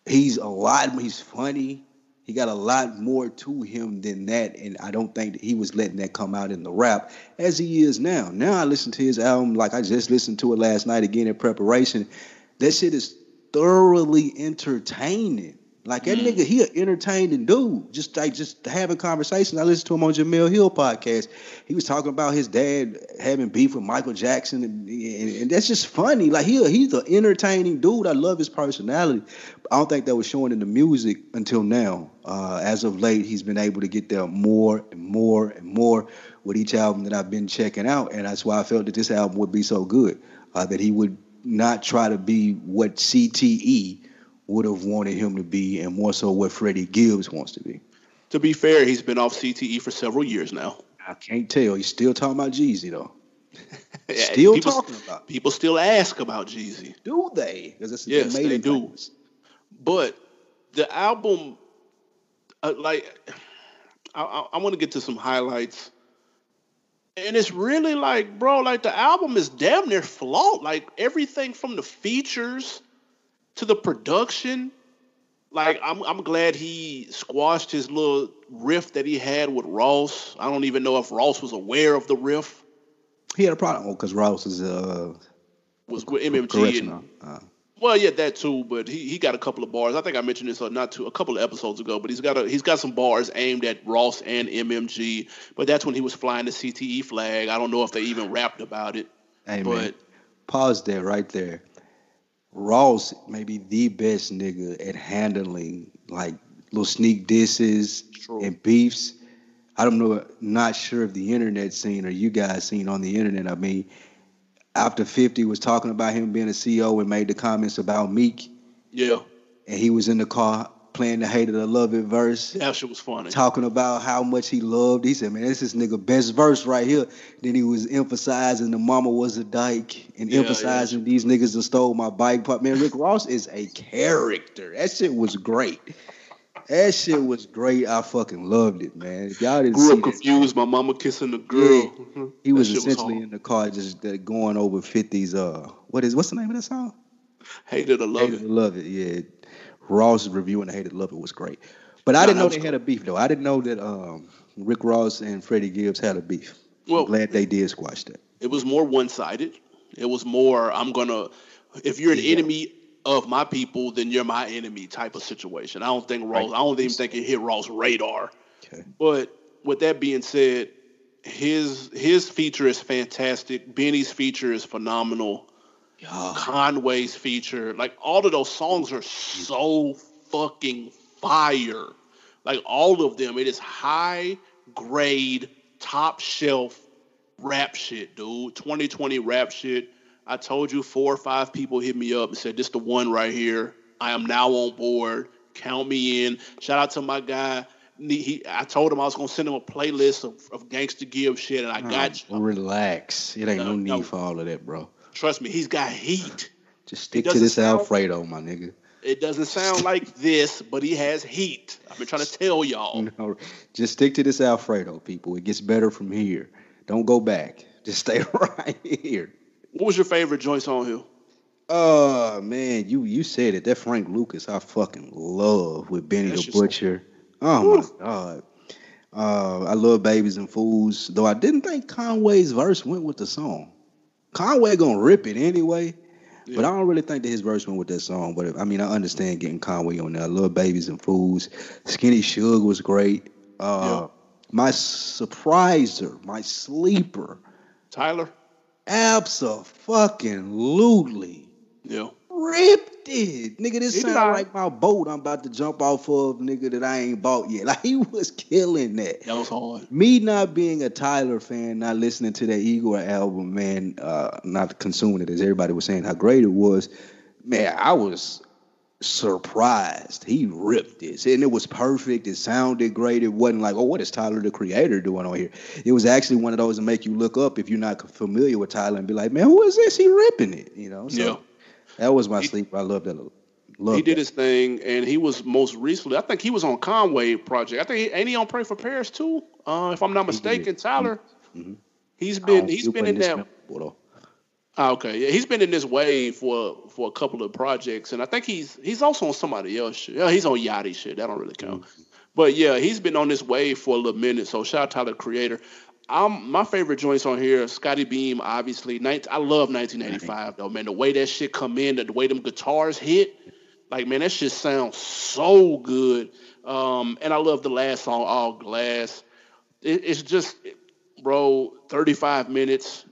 He's a lot. He's funny. He got a lot more to him than that, and I don't think he was letting that come out in the rap as he is now. Now I listen to his album like I just listened to it last night again in preparation. That shit is thoroughly entertaining. Like that mm. nigga, he an entertaining dude. Just like just having conversations. I listened to him on Jemele Hill podcast. He was talking about his dad having beef with Michael Jackson, and, and, and that's just funny. Like he he's an entertaining dude. I love his personality. I don't think that was showing in the music until now. Uh, as of late, he's been able to get there more and more and more with each album that I've been checking out, and that's why I felt that this album would be so good. Uh, that he would not try to be what CTE would have wanted him to be, and more so what Freddie Gibbs wants to be. To be fair, he's been off CTE for several years now. I can't tell. He's still talking about Jeezy though. still people, talking about. People still ask about Jeezy. Do they? Because it's yes, they do. But the album, uh, like, I, I, I want to get to some highlights. And it's really like, bro, like the album is damn near flawed. Like everything from the features to the production, like I'm I'm glad he squashed his little riff that he had with Ross. I don't even know if Ross was aware of the riff. He had a problem because Ross is uh was with MMG. And, uh, well, yeah, that too. But he, he got a couple of bars. I think I mentioned this uh, not too a couple of episodes ago. But he's got a he's got some bars aimed at Ross and MMG. But that's when he was flying the CTE flag. I don't know if they even rapped about it. Hey but man, pause there right there. Ross may be the best nigga at handling like little sneak disses True. and beefs. I don't know, not sure if the internet seen or you guys seen on the internet. I mean, after 50 was talking about him being a CEO and made the comments about Meek, yeah, and he was in the car playing the hate it or love it verse, that shit was funny. talking about how much he loved. He said, "Man, this is nigga best verse right here." Then he was emphasizing the mama was a dyke and Yeah, emphasizing these niggas that stole my bike. But man, Rick Ross is a character. That shit was great. That shit was great. I fucking loved it, man. If y'all didn't Grew see up that, confused. My mama kissing the girl. Mhm. he was essentially hard. in the car just uh, going over 50's. Uh, what is what's the name of that song? hated or love Hated it. to Love It. Yeah, Ross reviewing Hated Love It was great. But I No, didn't know was they had a beef though. I didn't know that um, Rick Ross and Freddie Gibbs had a beef. Well- I'm glad they did squash that. It was more one sided. It was more I'm gonna. If you're an Yeah. enemy of my people, then you're my enemy type of situation. I don't think Ross. I don't even think it hit Ross' radar. Okay. But with that being said, his his feature is fantastic. Benny's feature is phenomenal. Yeah. Conway's feature, like all of those songs are so fucking fire. Like all of them, it is high grade, top shelf rap shit, dude. 2020 rap shit. I told you four or five people hit me up and said, This the one right here. I am now on board. Count me in. Shout out to my guy. He, he- I told him I was gonna send him a playlist of, of gangster give shit, and I got you. Relax. It ain't no, No, need no. for all of that, bro. Trust me, he's got heat. Just stick to this sound- Alfredo, my nigga. It doesn't sound like this, but he has heat. I've been trying to tell y'all. No, just stick to this Alfredo, people. It gets better from here. Don't go back. Just stay right here. What was your favorite joints on here? Oh man, you you said it. That Frank Lucas, I fucking love with Benny That's the Butcher. Oh my god. Uh, I love Babies and Fools, though I didn't think Conway's verse went with the song. Conway gonna rip it anyway, but I don't really think that his verse went with that song. But I mean, I understand getting Conway on there. I love Babies and Fools. Skinny Suge was great. Uh, My surpriser, my sleeper, Tyler? absolutely Yeah. Ripped it. Nigga, this sound right. like my boat I'm about to jump off of, nigga, that I ain't bought yet. Like he was killing that. That was hard. Me not being a Tyler fan, not listening to that Igor album, man, uh, not consuming it as everybody was saying how great it was, man, I was surprised. He ripped this. And it was perfect. It sounded great. It wasn't like, oh, what is Tyler the creator doing on here? It was actually one of those that make you look up if you're not familiar with Tyler and be like, man, who is this? He ripping it, you know? So Yeah. That was my He- sleeper. I loved that. Love he did that. his thing, and he was most recently. I think he was on Conway project. I think he, ain't he on Pray for Paris too? Uh, if I'm not mistaken, Tyler. Mhm. He's I been he's been in that. memorable. Ah, okay, yeah, he's been in this wave for for a couple of projects, and I think he's he's also on somebody else shit. Yeah, he's on Yachty shit. That don't really count. But yeah, he's been on this wave for a little minute. So shout out to the creator. I'm my favorite joints on here. Scottie Beam, obviously. 19, I love 1985 though, man. The way that shit come in, the way them guitars hit, like man, that shit sounds so good. Um, and I love the last song, All Glass. It, it's just, bro, 35 minutes.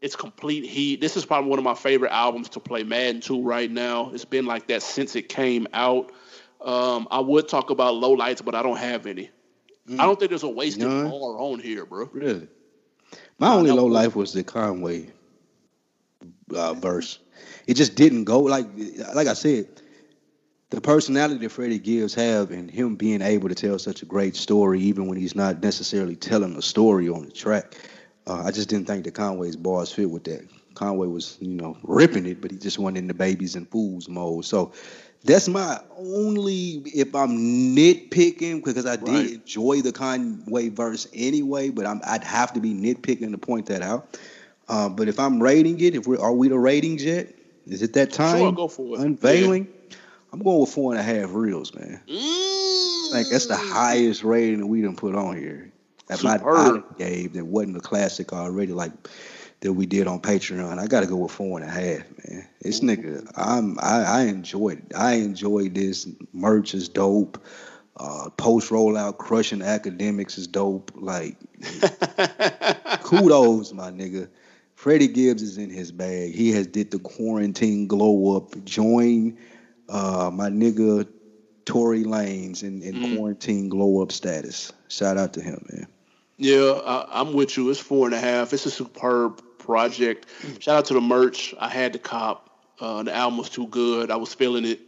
It's complete heat. This is probably one of my favorite albums to play Madden 2 right now. It's been like that since it came out. Um, I would talk about low lights, but I don't have any. I don't think there's a wasted None? bar on here, bro. Really? My only low life was the Conway uh, verse. It just didn't go like like I said. The personality that Freddie Gibbs have and him being able to tell such a great story, even when he's not necessarily telling a story on the track, uh, I just didn't think that Conway's bars fit with that. Conway was, you know, ripping it, but he just went in the babies and fools mode. So that's my only if I'm nitpicking because I did Right. enjoy the Conway verse anyway, but I'm, I'd have to be nitpicking to point that out. Uh, but if I'm rating it, if we're are we the ratings yet? Is it that time? Sure, go for it. Unveiling. I'm going with four and a half reels, man. Mm. Like that's the highest rating that we done put on here. That my I gave that wasn't a classic already like that we did on Patreon. I gotta go with four and a half, man. This nigga, I'm I, I enjoyed it. I enjoyed this. Merch is dope. Uh, post rollout crushing Akademiks is dope. Like kudos, my nigga. Freddie Gibbs is in his bag. He has did the quarantine glow up. Join uh, my nigga Tory Lanez in, in mm. quarantine glow up status. Shout out to him, man. Yeah, I, am with you. It's four and a half. It's a superb project. Shout out to the merch. I had the cop. Uh, the album was too good. I was feeling it.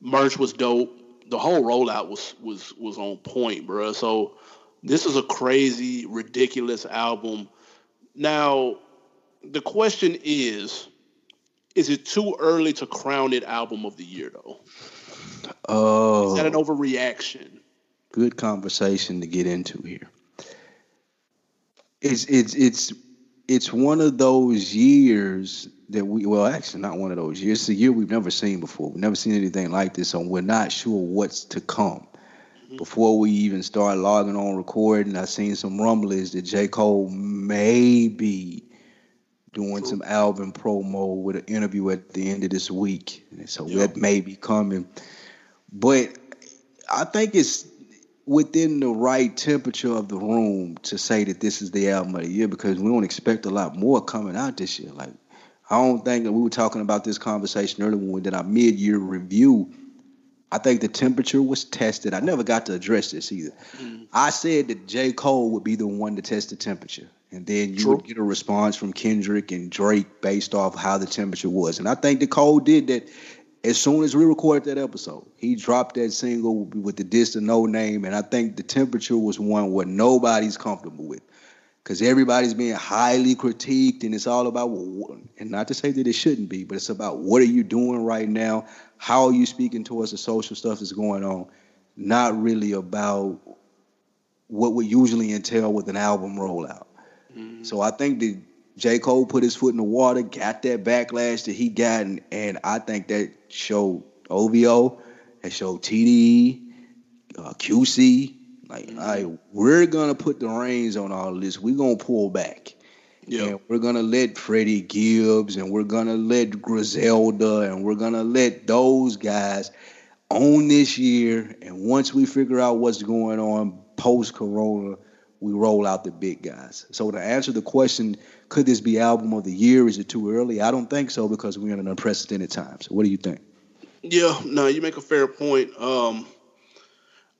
Merch was dope. The whole rollout was was was on point, bro. So this is a crazy, ridiculous album. Now, the question is, is it too early to crown it album of the year though? Oh, is that an overreaction? Good conversation to get into here. It's it's it's it's one of those years that we well actually not one of those years. It's a year we've never seen before. We've never seen anything like this, and we're not sure what's to come. Mm-hmm. Before we even start logging on recording, I've seen some rumblings that J. Cole may be doing some album promo with an interview at the end of this week. So yep. that may be coming. But I think it's within the right temperature of the room to say that this is the album of the year because we don't expect a lot more coming out this year. Like I don't think that we were talking about this conversation earlier when we did our mid-year review. I think the temperature was tested. I never got to address this either. Mm. I said that J. Cole would be the one to test the temperature. And then you True. would get a response from Kendrick and Drake based off how the temperature was. And I think the Cole did that as soon as we recorded that episode. He dropped that single with the diss to name, And I think the temperature was one where nobody's comfortable with. Because everybody's being highly critiqued, and it's all about, and not to say that it shouldn't be, but it's about what are you doing right now? How are you speaking towards the social stuff that's going on? Not really about what would usually entail with an album rollout. Mm-hmm. So I think that J. Cole put his foot in the water, got that backlash that he got, and, and I think that showed OVO, that showed TDE, uh, QC. Like, mm-hmm. right, we're gonna put the reins on all of this. We're gonna pull back. Yeah. And we're gonna let Freddie Gibbs and we're gonna let Griselda and we're gonna let those guys own this year. And once we figure out what's going on post Corona, we roll out the big guys. So to answer the question, could this be album of the year? Is it too early? I don't think so because we're in an unprecedented time. So what do you think? Yeah, no, you make a fair point. Um,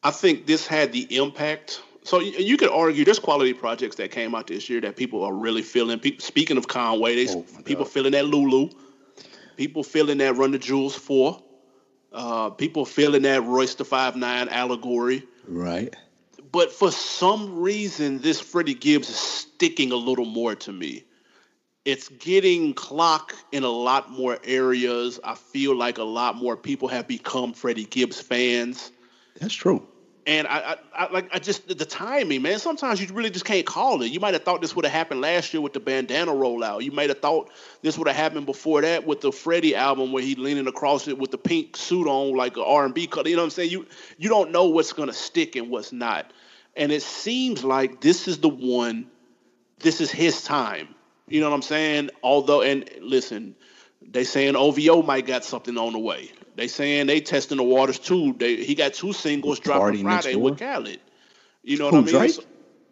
I think this had the impact. So you, you, could argue there's quality projects that came out this year that people are really feeling. People, speaking of Conway, they, oh people feeling that Lulu, people feeling that Run the Jewels four, uh, people feeling that Royce the Five Nine allegory. Right but for some reason, this Freddie Gibbs is sticking a little more to me. It's getting clock in a lot more areas. I feel like a lot more people have become Freddie Gibbs fans. That's true. And I, I, I, like I just the timing, man. Sometimes you really just can't call it. You might have thought this would have happened last year with the bandana rollout. You might have thought this would have happened before that with the Freddie album where he leaning across it with the pink suit on like an R and B color. You know what I'm saying? You you don't know what's gonna stick and what's not. And it seems like this is the one, this is his time. You know what I'm saying? Although, and listen, they saying OVO might got something on the way. They saying they testing the waters too. They he got two singles dropping Friday with Khaled. You know Who, what I mean? So,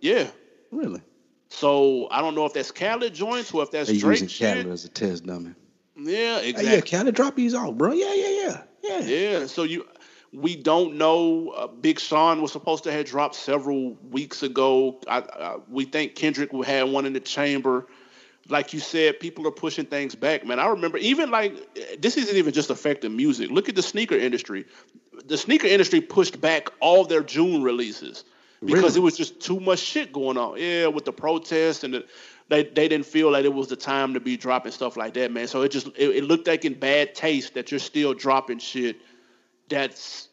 yeah. Really? So I don't know if that's Khaled joints or if that's they Drake using Khaled as a test dummy. Yeah, exactly. Hey, yeah, Khaled drop these off, bro. Yeah, yeah, yeah, yeah. Yeah. So you we don't know. Uh, Big Sean was supposed to have dropped several weeks ago. I, I, we think Kendrick had one in the chamber. Like you said, people are pushing things back, man. I remember even like this isn't even just affecting music. Look at the sneaker industry. The sneaker industry pushed back all their June releases because really? it was just too much shit going on. Yeah, with the protests and the, they they didn't feel like it was the time to be dropping stuff like that, man. So it just it, it looked like in bad taste that you're still dropping shit that's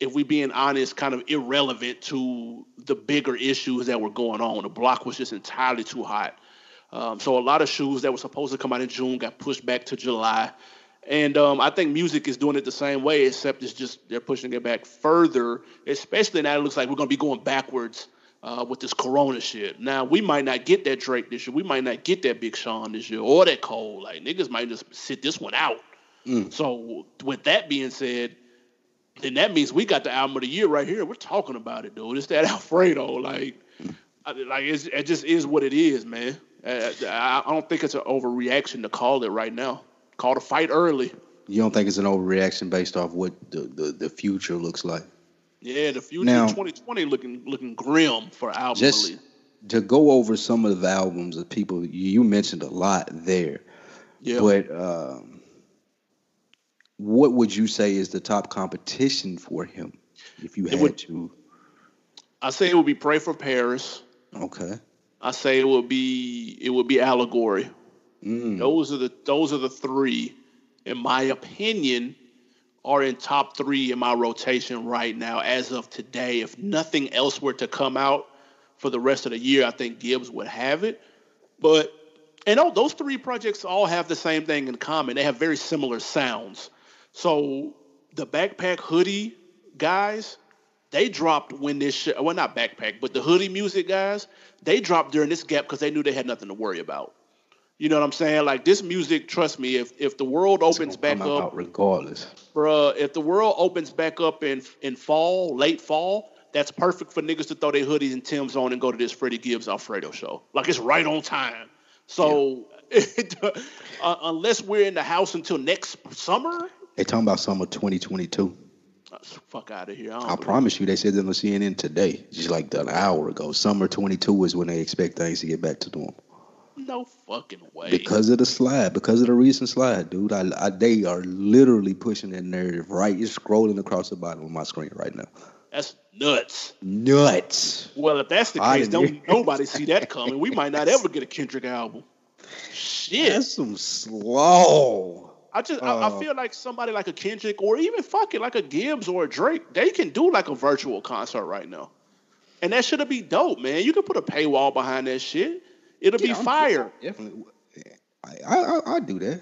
if we being honest, kind of irrelevant to the bigger issues that were going on. The block was just entirely too hot. Um, so a lot of shoes that were supposed to come out in June got pushed back to July. And um, I think music is doing it the same way, except it's just they're pushing it back further, especially now it looks like we're going to be going backwards uh, with this Corona shit. Now, we might not get that Drake this year. We might not get that Big Sean this year or that Cole. Like, niggas might just sit this one out. Mm. So, with that being said, then that means we got the album of the year right here. We're talking about it, dude. It's that Alfredo, like, like it just is what it is, man. Uh, I don't think it's an overreaction to call it right now. Call the fight early. You don't think it's an overreaction based off what the, the, the future looks like? Yeah, the future Now- 2020 looking looking grim for album Just release. to go over some of the albums of people you mentioned a lot there, Yeah. but um, what would you say is the top competition for him if you had would- to? I say it would be Pray for Paris. Okay. I say it would be it would be Allegory. Mm. Those are the those are the three, in my opinion, are in top three in my rotation right now as of today. If nothing else were to come out for the rest of the year, I think Gibbs would have it. But and all, those three projects all have the same thing in common. They have very similar sounds. So the backpack hoodie guys, they dropped when this shit, well not backpack, but the hoodie music guys, they dropped during this gap because they knew they had nothing to worry about. You know what I'm saying? Like this music, trust me, if if the world opens back up, regardless. bruh, if the world opens back up in in fall, late fall, that's perfect for niggas to throw their hoodies and Tim's on and go to this Freddie Gibbs Alfredo show. Like it's right on time. So uh, unless we're in the house until next summer, They talking about summer 2022. Fuck out of here. I, I promise you, they said that on CNN today, just like an hour ago. Summer 22 is when they expect things to get back to normal. No fucking way. Because of the slide, because of the recent slide, dude. I, I they are literally pushing that narrative right. It's scrolling across the bottom of my screen right now. that's nuts. Nuts. Well, if that's the case, don't nobody see that coming. We might not ever get a Kendrick album. Shit. That's some slow. I just I, Uh, I feel like somebody like a Kendrick or even fuck it like a Gibbs or a Drake, they can do like a virtual concert right now, and that should be dope, man. You can put a paywall behind that shit. It'll Yeah, be I'm- fire. Definitely. I I, I, I do that.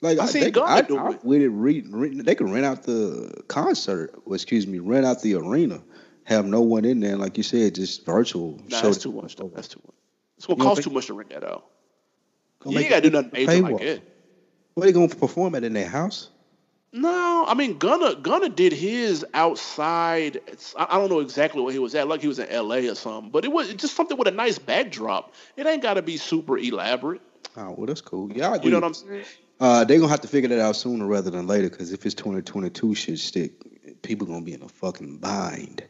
Like I I, seen Gunna I, do I it. with it. Re, re, they can rent out the concert. Or excuse me, rent out the arena. Have no one in there, like you said, just virtual. Nah, show that's too much. Though. That's too much. It's gonna You cost too much to rent that out. You ain't gotta do nothing major like that. What are they gonna perform at in their house? No, I mean Gunna Gunna did his outside. I don't know exactly where he was at. Like he was in L.A. or something, but it was just something with a nice backdrop. It ain't got to be super elaborate. Oh, well, that's cool. Yeah, I You know what I'm saying? Uh, they're gonna have to figure that out sooner rather than later because if it's 2022 should stick, people gonna be in a fucking bind.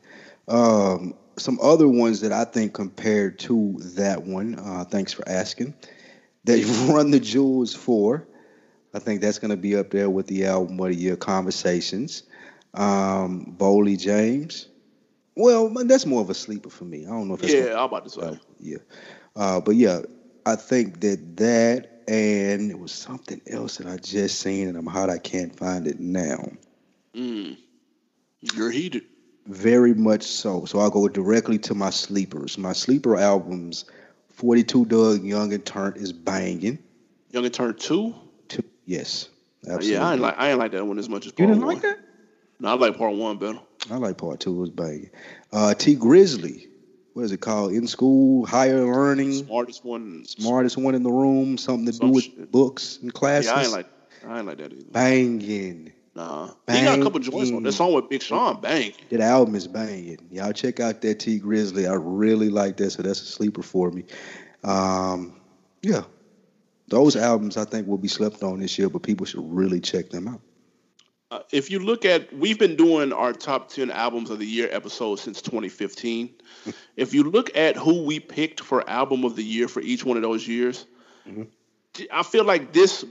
Um, some other ones that I think compared to that one, uh, thanks for asking, that Run the Jewels for. I think that's going to be up there with the album of the year conversations. Um, Boldy James. Well, that's more of a sleeper for me. I don't know if that's yeah, I'm about to say uh, yeah, uh, but yeah, I think that that and it was something else that I just seen and I'm hot. I can't find it now. Mm. You're heated. Very much so. So I'll go directly to my sleepers. My sleeper albums, 42 Dugg Young and Turnt is banging. Young and Turnt 2? Yes, absolutely. Yeah, I ain't like I ain't like that one as much as you didn't one. like that? No, I like part one better. I like part two. It was banging. Uh, Tee Grizzley, what is it called? In school, higher learning, Smartest one. smartest one in the room, something to Some do with shit. books and classes. Yeah, I ain't like I ain't like that either. banging. Nah, he got a couple joints on that song with Big Sean. Bang. That album is banging. Y'all check out that Tee Grizzley. I really like that, so that's a sleeper for me. Um, yeah, those albums I think will be slept on this year, but people should really check them out. Uh, if you look at, we've been doing our top 10 albums of the year episode since 2015. if you look at who we picked for album of the year for each one of those years, Mhm. I feel like this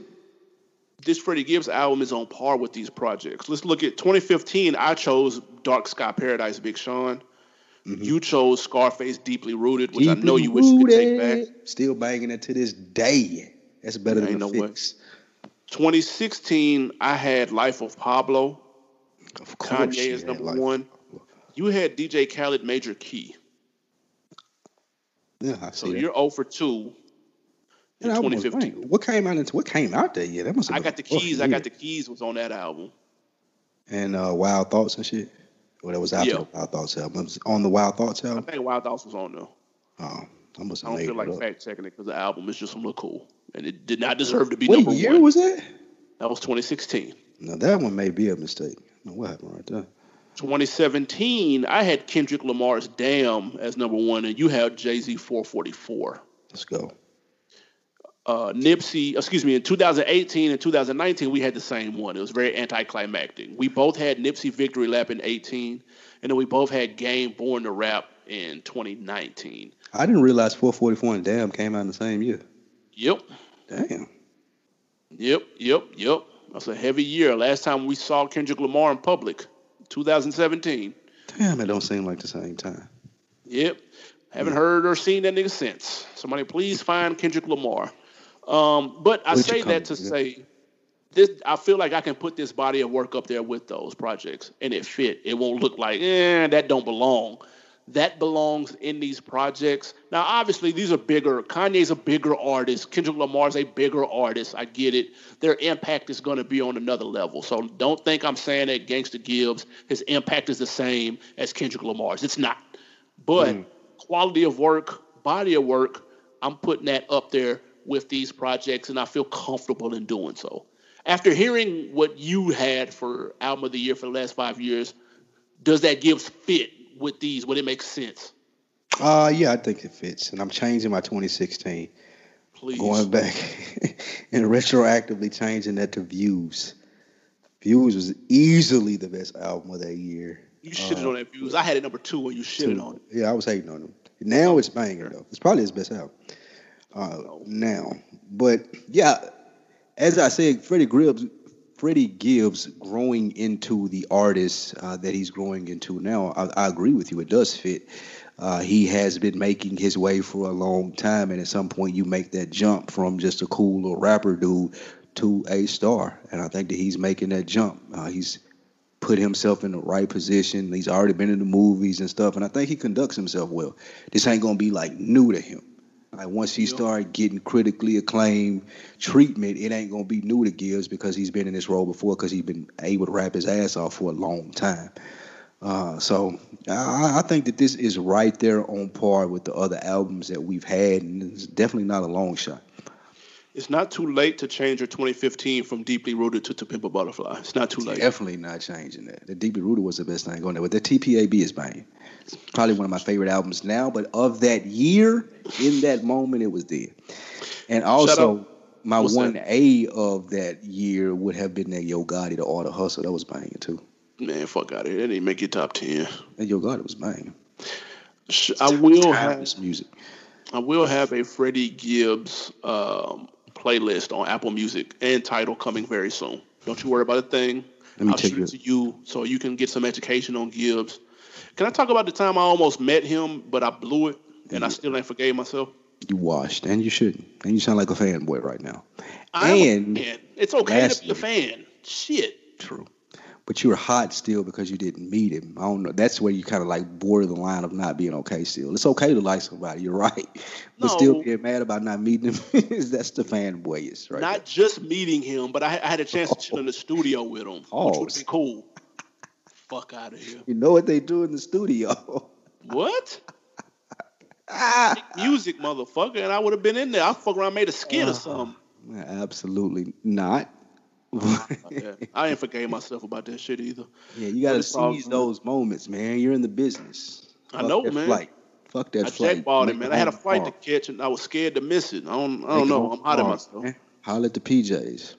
this Freddie Gibbs album is on par with these projects. Let's look at 2015. I chose Dark Sky Paradise, Big Sean. Mhm. You chose Scarface, Deeply Rooted, which I know you wish you could take back. Still banging it to this day. That's better than no way. fix. 2016, I had Life of Pablo. Of course, Kanye is number Life. one. You had DJ Khaled, Major Key. Yeah, I So that. you're 0 for 2 in That 2015. What came out? Into, what came out that year? That must have I got the keys. I got the keys was on that album. and uh, Wild Thoughts and shit. Well, that was after Yeah. the Wild Thoughts album. It was on the Wild Thoughts album. I think Wild Thoughts was on there. Oh, I must I don't feel like fact checking it because the album is just look cool, and it did not deserve to be What number year one. was that? that was 2016. Now that one may be a mistake. Now, what happened right there? 2017, I had Kendrick Lamar's "Damn" as number one, and you had Jay Z 444. Let's go. uh, Nipsey, excuse me, in 2018 and 2019, we had the same one. It was very anticlimactic. We both had Nipsey Victory Lap in 18, and then we both had Game Born to Rap in 2019. I didn't realize 444 and Damn came out in the same year. Yep. Damn. Yep, yep, yep. That's a heavy year. Last time we saw Kendrick Lamar in public, 2017. Damn, it don't seem like the same time. Yep. Haven't heard or seen that nigga since. Somebody please find Kendrick Lamar. Um, but I say that to say this. I feel like I can put this body of work up there with those projects, and it fit. It won't look like eh, that don't belong. That belongs in these projects. Now, obviously, these are bigger. Kanye's a bigger artist. Kendrick Lamar's a bigger artist. I get it. Their impact is going to be on another level. So don't think I'm saying that Gangsta Gibbs, his impact is the same as Kendrick Lamar's. It's not. But mm. quality of work, body of work, I'm putting that up there with these projects, and I feel comfortable in doing so. After hearing what you had for album of the year for the last five years, does that Gibbs fit with these? Would it make sense? Uh yeah, I think it fits, and I'm changing my 2016. Please going back and retroactively changing that to Views. Views was easily the best album of that year. You shitted uh, on that Views. I had it number two when you shitted two. on it. Yeah, I was hating on him. Now it's banging though. It's probably his best album uh, now. But yeah, as I said, Freddie Gibbs, Freddie Gibbs growing into the artist uh, that he's growing into now, I, I, agree with you. It does fit. Uh, he has been making his way for a long time, and at some point, you make that jump from just a cool little rapper dude to a star. And I think that he's making that jump. Uh, he's put himself in the right position. He's already been in the movies and stuff, and I think he conducts himself well. This ain't gonna be like new to him. Like once he started getting critically acclaimed treatment, it ain't gonna be new to Gibbs because he's been in this role before because he's been able to rap his ass off for a long time. Uh, so I, I, think that this is right there on par with the other albums that we've had, and it's definitely not a long shot. It's not too late to change your 2015 from Deeply Rooted to To Pimp a Butterfly. It's not too late. Definitely not changing that. The Deeply Rooted was the best thing going there. But the TPAB is banging. Probably one of my favorite albums now. But of that year, in that moment, it was there. And also, my one A of that year would have been that Yo Gotti, the Art of Hustle. That was banging too. Man, fuck out of here. That didn't make your top ten. And Yo Gotti was banging. I will have this music. I will have a Freddie Gibbs um, playlist on Apple Music and title coming very soon. Don't you worry about a thing. Let me I'll shoot it to you so you can get some education on Gibbs. Can I talk about the time I almost met him, but I blew it and yeah. I still ain't forgave myself? You washed, and you shouldn't. And you sound like a fanboy right now. I and it's okay to be a fan. Shit. True but you were hot still because you didn't meet him. I don't know. That's where you kind of like border the line of not being okay still. It's okay to like somebody, you're right. But no, still get mad about not meeting him. Is that's the fanboyish, right? Not there. just meeting him, but I, I, had a chance to chill in the studio with him, oh. which would be cool. Fuck out of here. You know what they do in the studio. what? music, motherfucker, and I would have been in there. I fuck around, made a skit uh, or something. Absolutely not. I ain't forgave myself about that shit either. Yeah, you gotta seize those moments, man. You're in the business. I know, man. Flight. Fuck that I flight. jackballed it, man. I had a flight to catch, and I was scared to miss it. I don't, I don't know. I'm hot at myself. Man. Holler at the PJs.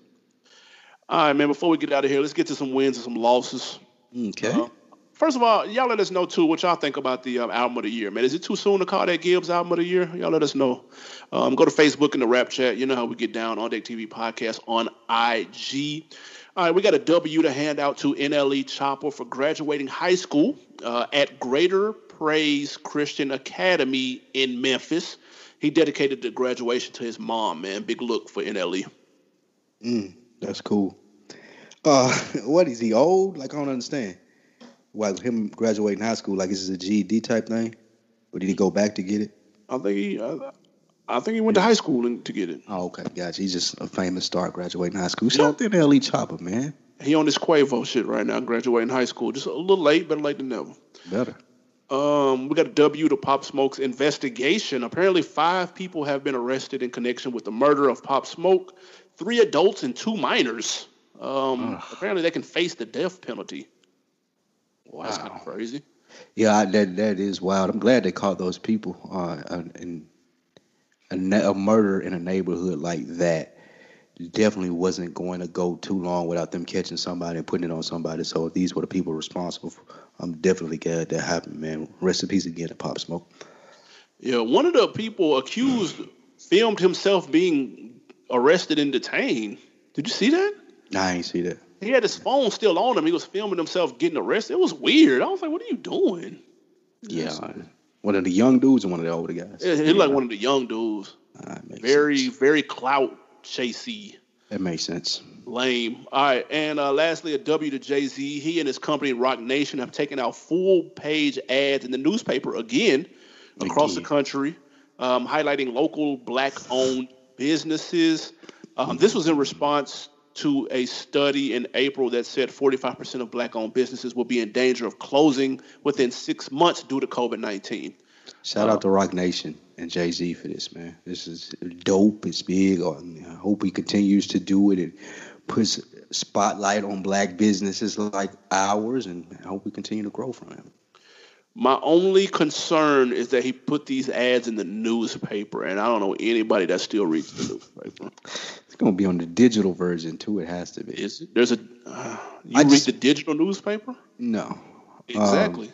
All right, man. Before we get out of here, let's get to some wins and some losses. Okay. Uh, first of all, y'all let us know too what y'all think about the um, album of the year, man. Is it too soon to call that Gibbs album of the year? Y'all let us know. Um, go to Facebook in the rap chat. You know how we get down on Deck TV podcast on IG. All right, we got a W to hand out to NLE Choppa for graduating high school uh, at Greater Praise Christian Academy in Memphis. He dedicated the graduation to his mom, man. Big look for NLE. Mm, that's cool. Uh, what is he old? Like I don't understand. Why him graduating high school? Like is this a GED type thing, or did he go back to get it? I think he. I, I think he went to high school and, to get it. Oh, okay, gotcha. He's just a famous star graduating high school. Shout out to LE Choppa, man. He on this Quavo shit right now, graduating high school. Just a little late, better late than never. Better. Um, we got a W to Pop Smoke's investigation. Apparently, five people have been arrested in connection with the murder of Pop Smoke. Three adults and two minors. Um, apparently, they can face the death penalty. Wow, that's kind of crazy. Yeah, that that is wild. I'm glad they caught those people. Uh, and a, a murder in a neighborhood like that definitely wasn't going to go too long without them catching somebody and putting it on somebody. So if these were the people responsible, for, I'm definitely glad that happened, man. Rest in peace again to Pop Smoke. Yeah, one of the people accused filmed himself being arrested and detained. Did you see that? I ain't see that. He had his phone still on him. He was filming himself getting arrested. It was weird. I was like, "What are you doing?" Yeah, one of the young dudes and one of the older guys. Yeah, he's like one of the young dudes. very, sense. very clout chasey. That makes sense. Lame. All right, and uh, lastly, a W to Jay Z. He and his company Roc Nation have taken out full page ads in the newspaper again across again. the country, um, highlighting local black-owned businesses. Um, this was in response to a study in April that said 45% of black-owned businesses will be in danger of closing within six months due to COVID-19. Shout uh, out to Roc Nation and Jay Z for this, man. This is dope. It's big. I hope he continues to do it and puts spotlight on black businesses like ours, and I hope we continue to grow from him. My only concern is that he put these ads in the newspaper, and I don't know anybody that still reads the newspaper. It's going to be on the digital version too. It has to be. Is it? There's a. Uh, you I read just, the digital newspaper? No. Exactly. Um,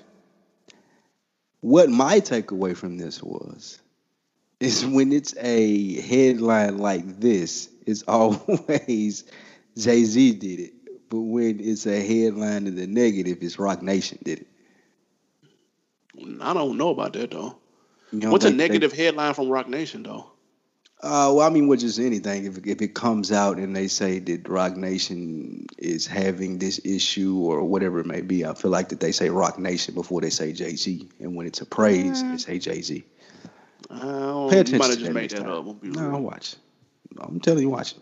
what my takeaway from this was is when it's a headline like this, it's always Jay Z did it. But when it's a headline in the negative, it's Roc Nation did it. I don't know about that though. What's a negative they, headline from Roc Nation though? Uh, well, I mean, with just anything, if if it comes out and they say that Roc Nation is having this issue or whatever it may be, I feel like that they say Roc Nation before they say Jay Z, and when it's a praise, mm. they say Jay Z. Pay attention. You might have just made that time. up. No, watch. I'm telling you, watch.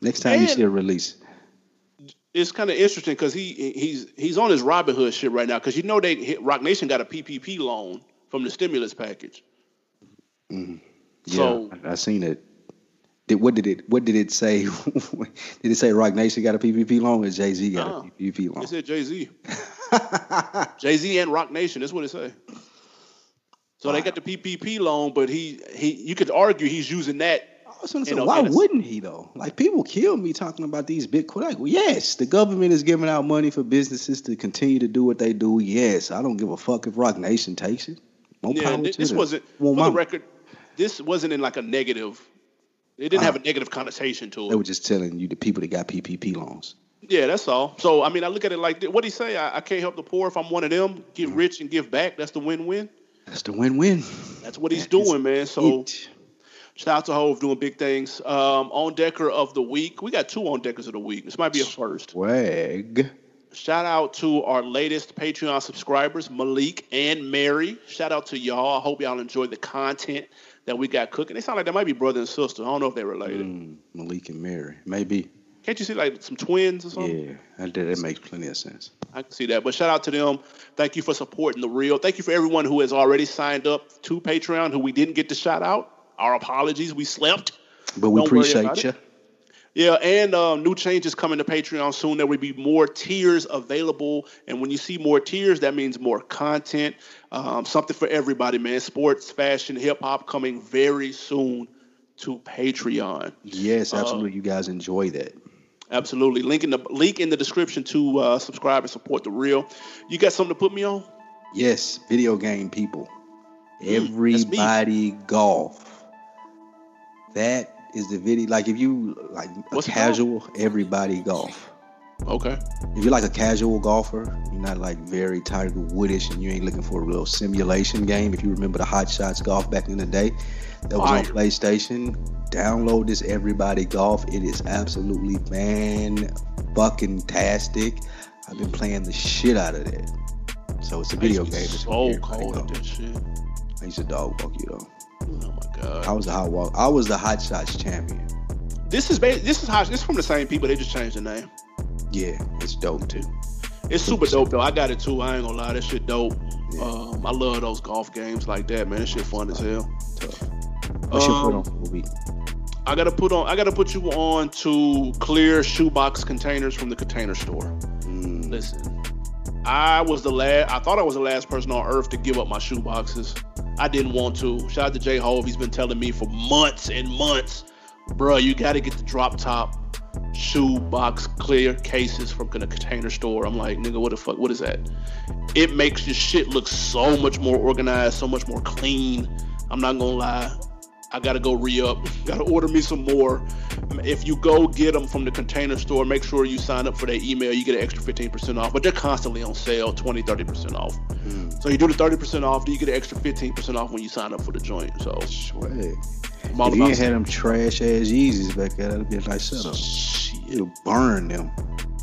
Next time and you see a release. It's kind of interesting because he he's he's on his Robin Hood shit right now because you know they Roc Nation got a PPP loan from the stimulus package. Mm. Yeah, so, I, I seen it. Did, what did it What did it say? did it say Roc Nation got a PPP loan or Jay Z got uh, a. PPP loan? It said Jay Z. Jay Z and Roc Nation. That's what it said. So wow. they got the PPP loan, but he he you could argue he's using that. Say, why wouldn't he though? Like people kill me talking about these Bitcoin. Like, well, yes, the government is giving out money for businesses to continue to do what they do. Yes, I don't give a fuck if Roc Nation takes it. More yeah, this wasn't well, for the record. This wasn't in like a negative. It didn't uh, have a negative connotation to it. They were just telling you the people that got PPP loans. Yeah, that's all. So I mean, I look at it like what do he say. I, I can't help the poor if I'm one of them. Get mm-hmm. rich and give back. That's the win-win. That's the win-win. That's what he's that doing, man. So it. Shout out to Hove doing big things. Um, on Decker of the week, we got two on Deckers of the week. This might be a first. Swag. Shout out to our latest Patreon subscribers, Malik and Mary. Shout out to y'all. I hope y'all enjoyed the content that we got cooking. They sound like they might be brother and sister. I don't know if they're related. Mm, Malik and Mary, maybe. Can't you see like some twins or something? Yeah, that, that makes plenty of sense. I can see that. But shout out to them. Thank you for supporting the real. Thank you for everyone who has already signed up to Patreon who we didn't get to shout out. Our apologies. We slept. But we Don't appreciate you. Yeah, and um, new changes coming to Patreon soon. There will be more tiers available, and when you see more tiers, that means more content. Um, something for everybody, man. Sports, fashion, hip hop coming very soon to Patreon. Yes, absolutely. Uh, you guys enjoy that. Absolutely. Link in the link in the description to uh, subscribe and support the real. You got something to put me on? Yes, video game people. Mm, Everybody golf. That is the video. Like if you like What's casual, everybody golf. Okay. If you're like a casual golfer, you're not like very Tiger Woodish, and you ain't looking for a real simulation game. If you remember the Hot Shots golf back in the day, that was Fire. on PlayStation. Download this Everybody Golf. It is absolutely man fucking tastic. I've been playing the shit out of that. So it's a video game. It's so cold at that shit. I used to dog walk you though. Oh my god. I was a hot walk. I was the hot shots champion. This is ba- this is hot. This is from the same people. They just changed the name. Yeah, it's dope too. It's super dope though. I got it too. I ain't gonna lie. That shit dope. Yeah. Um, I love those golf games like that, man. That shit fun as hell. Tough. What's um, your put on I gotta put on. I gotta put you on to clear shoebox containers from the container store. Mm. Listen, I was the last. I thought I was the last person on earth to give up my shoeboxes. I didn't want to. Shout out to J Hove. He's been telling me for months and months, bro, you got to get the drop top shoe box clear cases from the container store. I'm like, nigga, what the fuck? What is that? It makes your shit look so much more organized, so much more clean. I'm not gonna lie. I gotta go re up. gotta order me some more. If you go get them from the container store, make sure you sign up for their email. You get an extra 15% off, but they're constantly on sale 20, 30% off. Mm. So you do the 30% off, then you get an extra 15% off when you sign up for the joint. So, Sweet. If you ain't had them trash ass Yeezys back there, that'd be a nice setup. Shit. It'll burn them.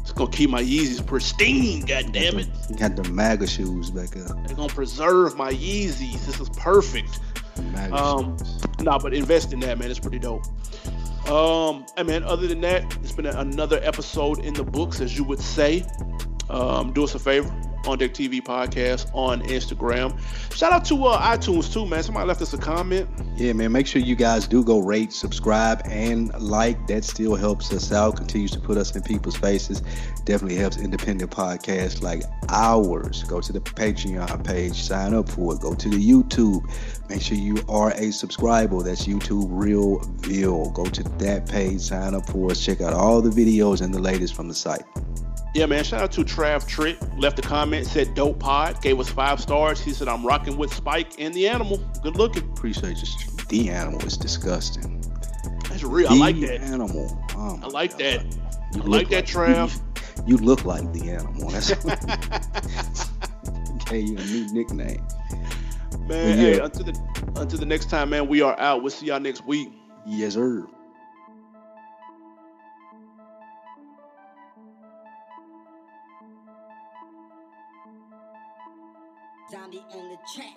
It's gonna keep my Yeezys pristine, god damn it. You got the MAGA shoes back there. They're gonna preserve my Yeezys. This is perfect. Um, nah, but invest in that, man. It's pretty dope. Um, and man, other than that, it's been another episode in the books, as you would say. Um, do us a favor, on Deck TV podcast on Instagram. Shout out to uh, iTunes too, man. Somebody left us a comment. Yeah, man. Make sure you guys do go rate, subscribe, and like. That still helps us out. Continues to put us in people's faces. Definitely helps independent podcasts like ours. Go to the Patreon page, sign up for it. Go to the YouTube. Make sure you are a subscriber. That's YouTube Real Veal. Go to that page, sign up for us. Check out all the videos and the latest from the site. Yeah, man. Shout out to Trav Trick. Left a comment, said dope pod, gave us five stars. He said, I'm rocking with Spike and the animal. Good looking. Appreciate you. The animal is disgusting. That's real. The I like that. animal. Oh I like God. that. You I like that, Trav. You, you, look like the animal. That's okay, you a new nickname. Man, yeah. hey, until the until the next time, man, we are out. We'll see y'all next week. Yes, sir. Track.